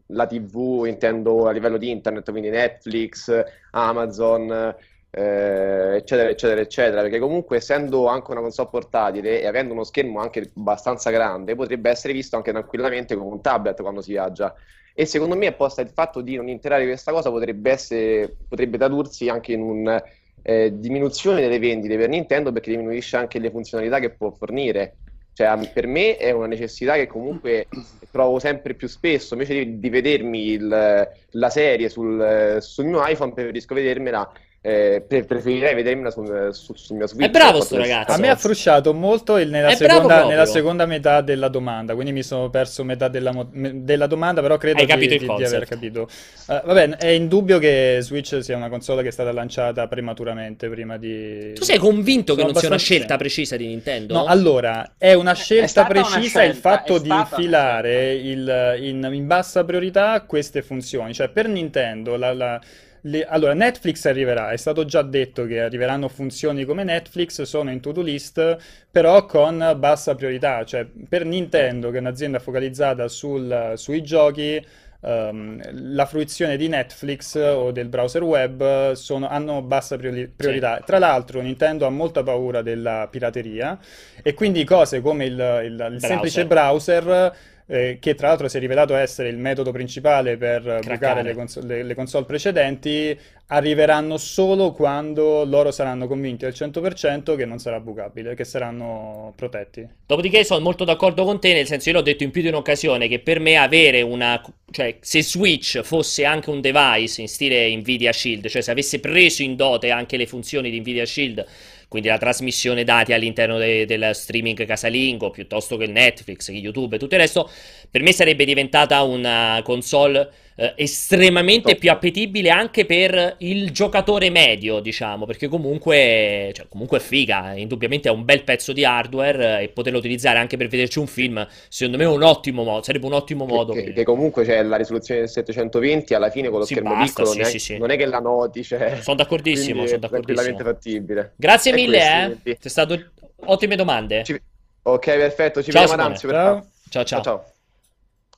la TV, intendo a livello di internet, quindi Netflix, Amazon, eh, eccetera, eccetera, eccetera, perché comunque essendo anche una console portatile e avendo uno schermo anche abbastanza grande, potrebbe essere visto anche tranquillamente con un tablet quando si viaggia. E secondo me apposta il fatto di non integrare questa cosa potrebbe essere, potrebbe tradursi anche in un eh, diminuzione delle vendite per Nintendo perché diminuisce anche le funzionalità che può fornire. Cioè, per me è una necessità che comunque trovo sempre più spesso, invece di, di vedermi il- la serie sul, sul mio iPhone, preferisco vedermela, eh, pre- preferirei vedermela sul, sul- sul mio Switch. È bravo sto ragazzo. A me ha frusciato molto il- nella, È seconda, nella seconda metà della domanda, quindi mi sono perso metà della, mo- della domanda, però credo Hai di, capito il di- di aver capito. Eh, vabbè, è indubbio che Switch sia una console che è stata lanciata prematuramente prima di... Tu sei convinto che Sono non sia una scelta precisa di Nintendo? No, allora, è una scelta una precisa il scelta, fatto è di una infilare il- in, in bassa priorità queste funzioni. Cioè, per Nintendo, la- la- le- allora, Netflix arriverà, è stato già detto che arriveranno funzioni come Netflix, sono in to-do list, però con bassa priorità. Cioè, per Nintendo, che è un'azienda focalizzata sul- sui giochi, ehm, la fruizione di Netflix o del browser web sono- hanno bassa priori- priorità. Tra l'altro, Nintendo ha molta paura della pirateria e quindi cose come il, il- il semplice browser. Eh, che tra l'altro si è rivelato essere il metodo principale per bucare Craccare. le, cons- le- le console precedenti, arriveranno solo quando loro saranno convinti al 100% che non sarà bucabile, che saranno protetti. Dopodiché sono molto d'accordo con te, nel senso io l'ho detto in più di un'occasione che per me avere una... cioè se Switch fosse anche un device in stile Nvidia Shield, cioè se avesse preso in dote anche le funzioni di Nvidia Shield, quindi la trasmissione dati all'interno de- del streaming casalingo, piuttosto che Netflix, YouTube e tutto il resto, per me sarebbe diventata una console eh, estremamente Top. più appetibile anche per il giocatore medio, diciamo, perché comunque, cioè, comunque è figa, indubbiamente è un bel pezzo di hardware eh, e poterlo utilizzare anche per vederci un film, secondo me è un ottimo modo, sarebbe un ottimo modo. Che, per- che comunque c'è la risoluzione del 720 alla fine con lo Sì, schermo basta, piccolo sì, non è, sì, sì. non è che la noti cioè, Sono d'accordissimo, sono d'accordissimo. tranquillamente fattibile Grazie È mille, questo, eh. Sei stato ottime domande. Ci- ok perfetto ci Ciao, vediamo ad. Anzio Ciao. Ciao ciao. ciao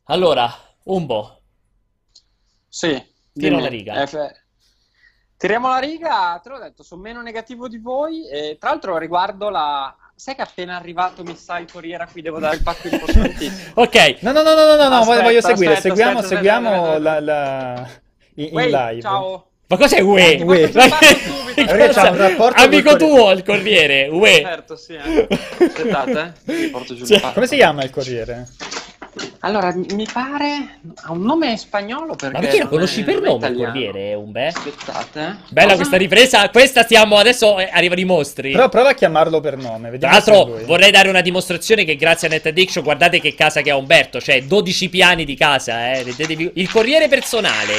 Allora, Umbo, Sì, Tiriamo dimmi. la riga. Fe- Tiriamo la riga, te l'ho detto, sono meno negativo di voi. E, tra l'altro, riguardo la. Sai che appena arrivato mi sa il Corriere a cui devo dare il pacco di importanti? ok, No, no, no, no, no, no, no, Aspetta, voglio seguire, aspetta, seguiamo, aspetta, seguiamo aspetta, la, la- in, in Uè, live. ciao. ma cos'è UE? Un rapporto Amico tuo, il Corriere, UE. Certo, sì. eh. Aspettate, eh. Pacco. Come si chiama il Corriere? Allora, mi pare ha un nome spagnolo perché Ma perché lo conosci per nome il italiano. Corriere, Umbe? Aspettate. eh. Bella Cosa? questa ripresa, questa stiamo adesso eh, arrivano i mostri. Però prova a chiamarlo per nome, Tra vediamo è l'altro vorrei dare una dimostrazione che grazie a Net Addiction guardate che casa che ha Umberto, cioè 12 piani di casa, eh. Vedetevi- Il corriere personale,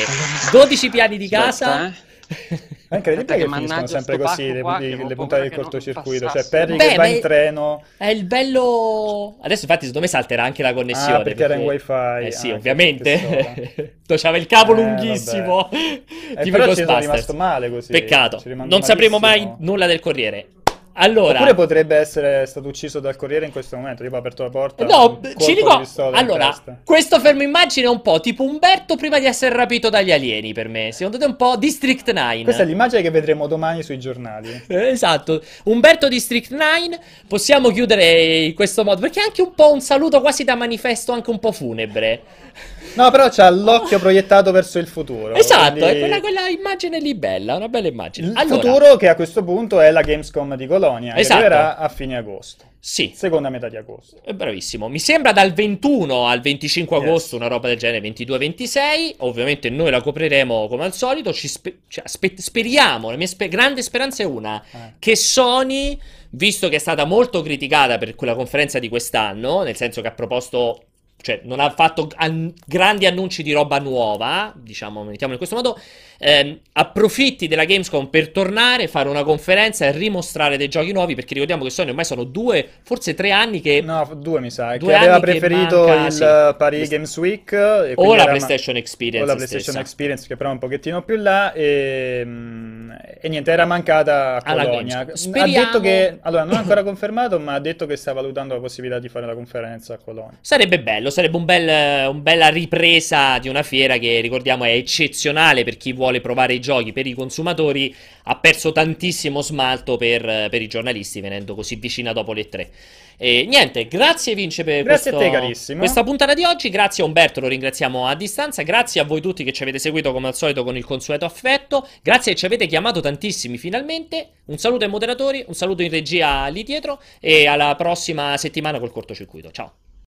12 piani di casa. Aspetta, eh. È incredibile che, che finiscono sempre così le, qua, le- le puntate del cortocircuito. Cioè. Perry Beh, che va in è- treno. È il bello. Adesso, infatti, secondo me salterà anche la connessione. Ah, perché era in wifi. Eh sì, Ah, ovviamente. C'aveva il cavo Eh, lunghissimo. Eh, tipo però ci sono Ghostbusters. rimasto male così. Peccato. Non sapremo mai nulla del Corriere. Allora. Oppure potrebbe essere stato ucciso dal Corriere in questo momento. Tipo, ha aperto la porta. No, ci di ricordo. pistola in Allora, questo fermo immagine è un po' tipo Umberto prima di essere rapito dagli alieni per me. Secondo te è un po' District 9. Questa è l'immagine che vedremo domani sui giornali. Eh, Esatto, Umberto District 9, possiamo chiudere in questo modo perché è anche un po' un saluto quasi da manifesto, anche un po' funebre. No, però c'ha l'occhio proiettato verso il futuro. Esatto, quindi- è quella, quella immagine lì bella, una bella immagine. Il Allora, futuro che a questo punto è la Gamescom di Colonia, che Esatto. arriverà a fine agosto, sì, seconda metà di agosto. è bravissimo. Mi sembra dal 21 al 25 Yes. agosto, una roba del genere, 22-26. Ovviamente noi la copriremo come al solito. Ci spe- cioè, aspe- speriamo, la mia spe- grande speranza è una, Eh. che Sony, visto che è stata molto criticata per quella conferenza di quest'anno, nel senso che ha proposto, cioè non ha fatto an- grandi annunci di roba nuova, diciamo, mettiamolo in questo modo, ehm, approfitti della Gamescom per tornare, fare una conferenza e rimostrare dei giochi nuovi, perché ricordiamo che Sony ormai sono due, forse tre anni che... No, due mi sa, Due che aveva anni che preferito manca, il sì. Paris Games Week O la era ma- PlayStation o Experience la PlayStation stessa. Experience che però è un pochettino più là e, mm, e niente, era mancata a Colonia. Gamescom. Ha Speriamo- detto che, allora non ha ancora confermato, ma ha detto che sta valutando la possibilità di fare la conferenza a Colonia. Sarebbe bello, sarebbe un bel, un bella ripresa di una fiera che ricordiamo è eccezionale per chi vuole provare i giochi, per i consumatori ha perso tantissimo smalto per, per i giornalisti venendo così vicina dopo le tre. E niente, grazie Vince per Grazie questo- te, questa puntata di oggi, grazie a Umberto, lo ringraziamo a distanza, grazie a voi tutti che ci avete seguito come al solito con il consueto affetto, grazie che ci avete chiamato tantissimi finalmente, un saluto ai moderatori, un saluto in regia lì dietro e alla prossima settimana col cortocircuito, ciao!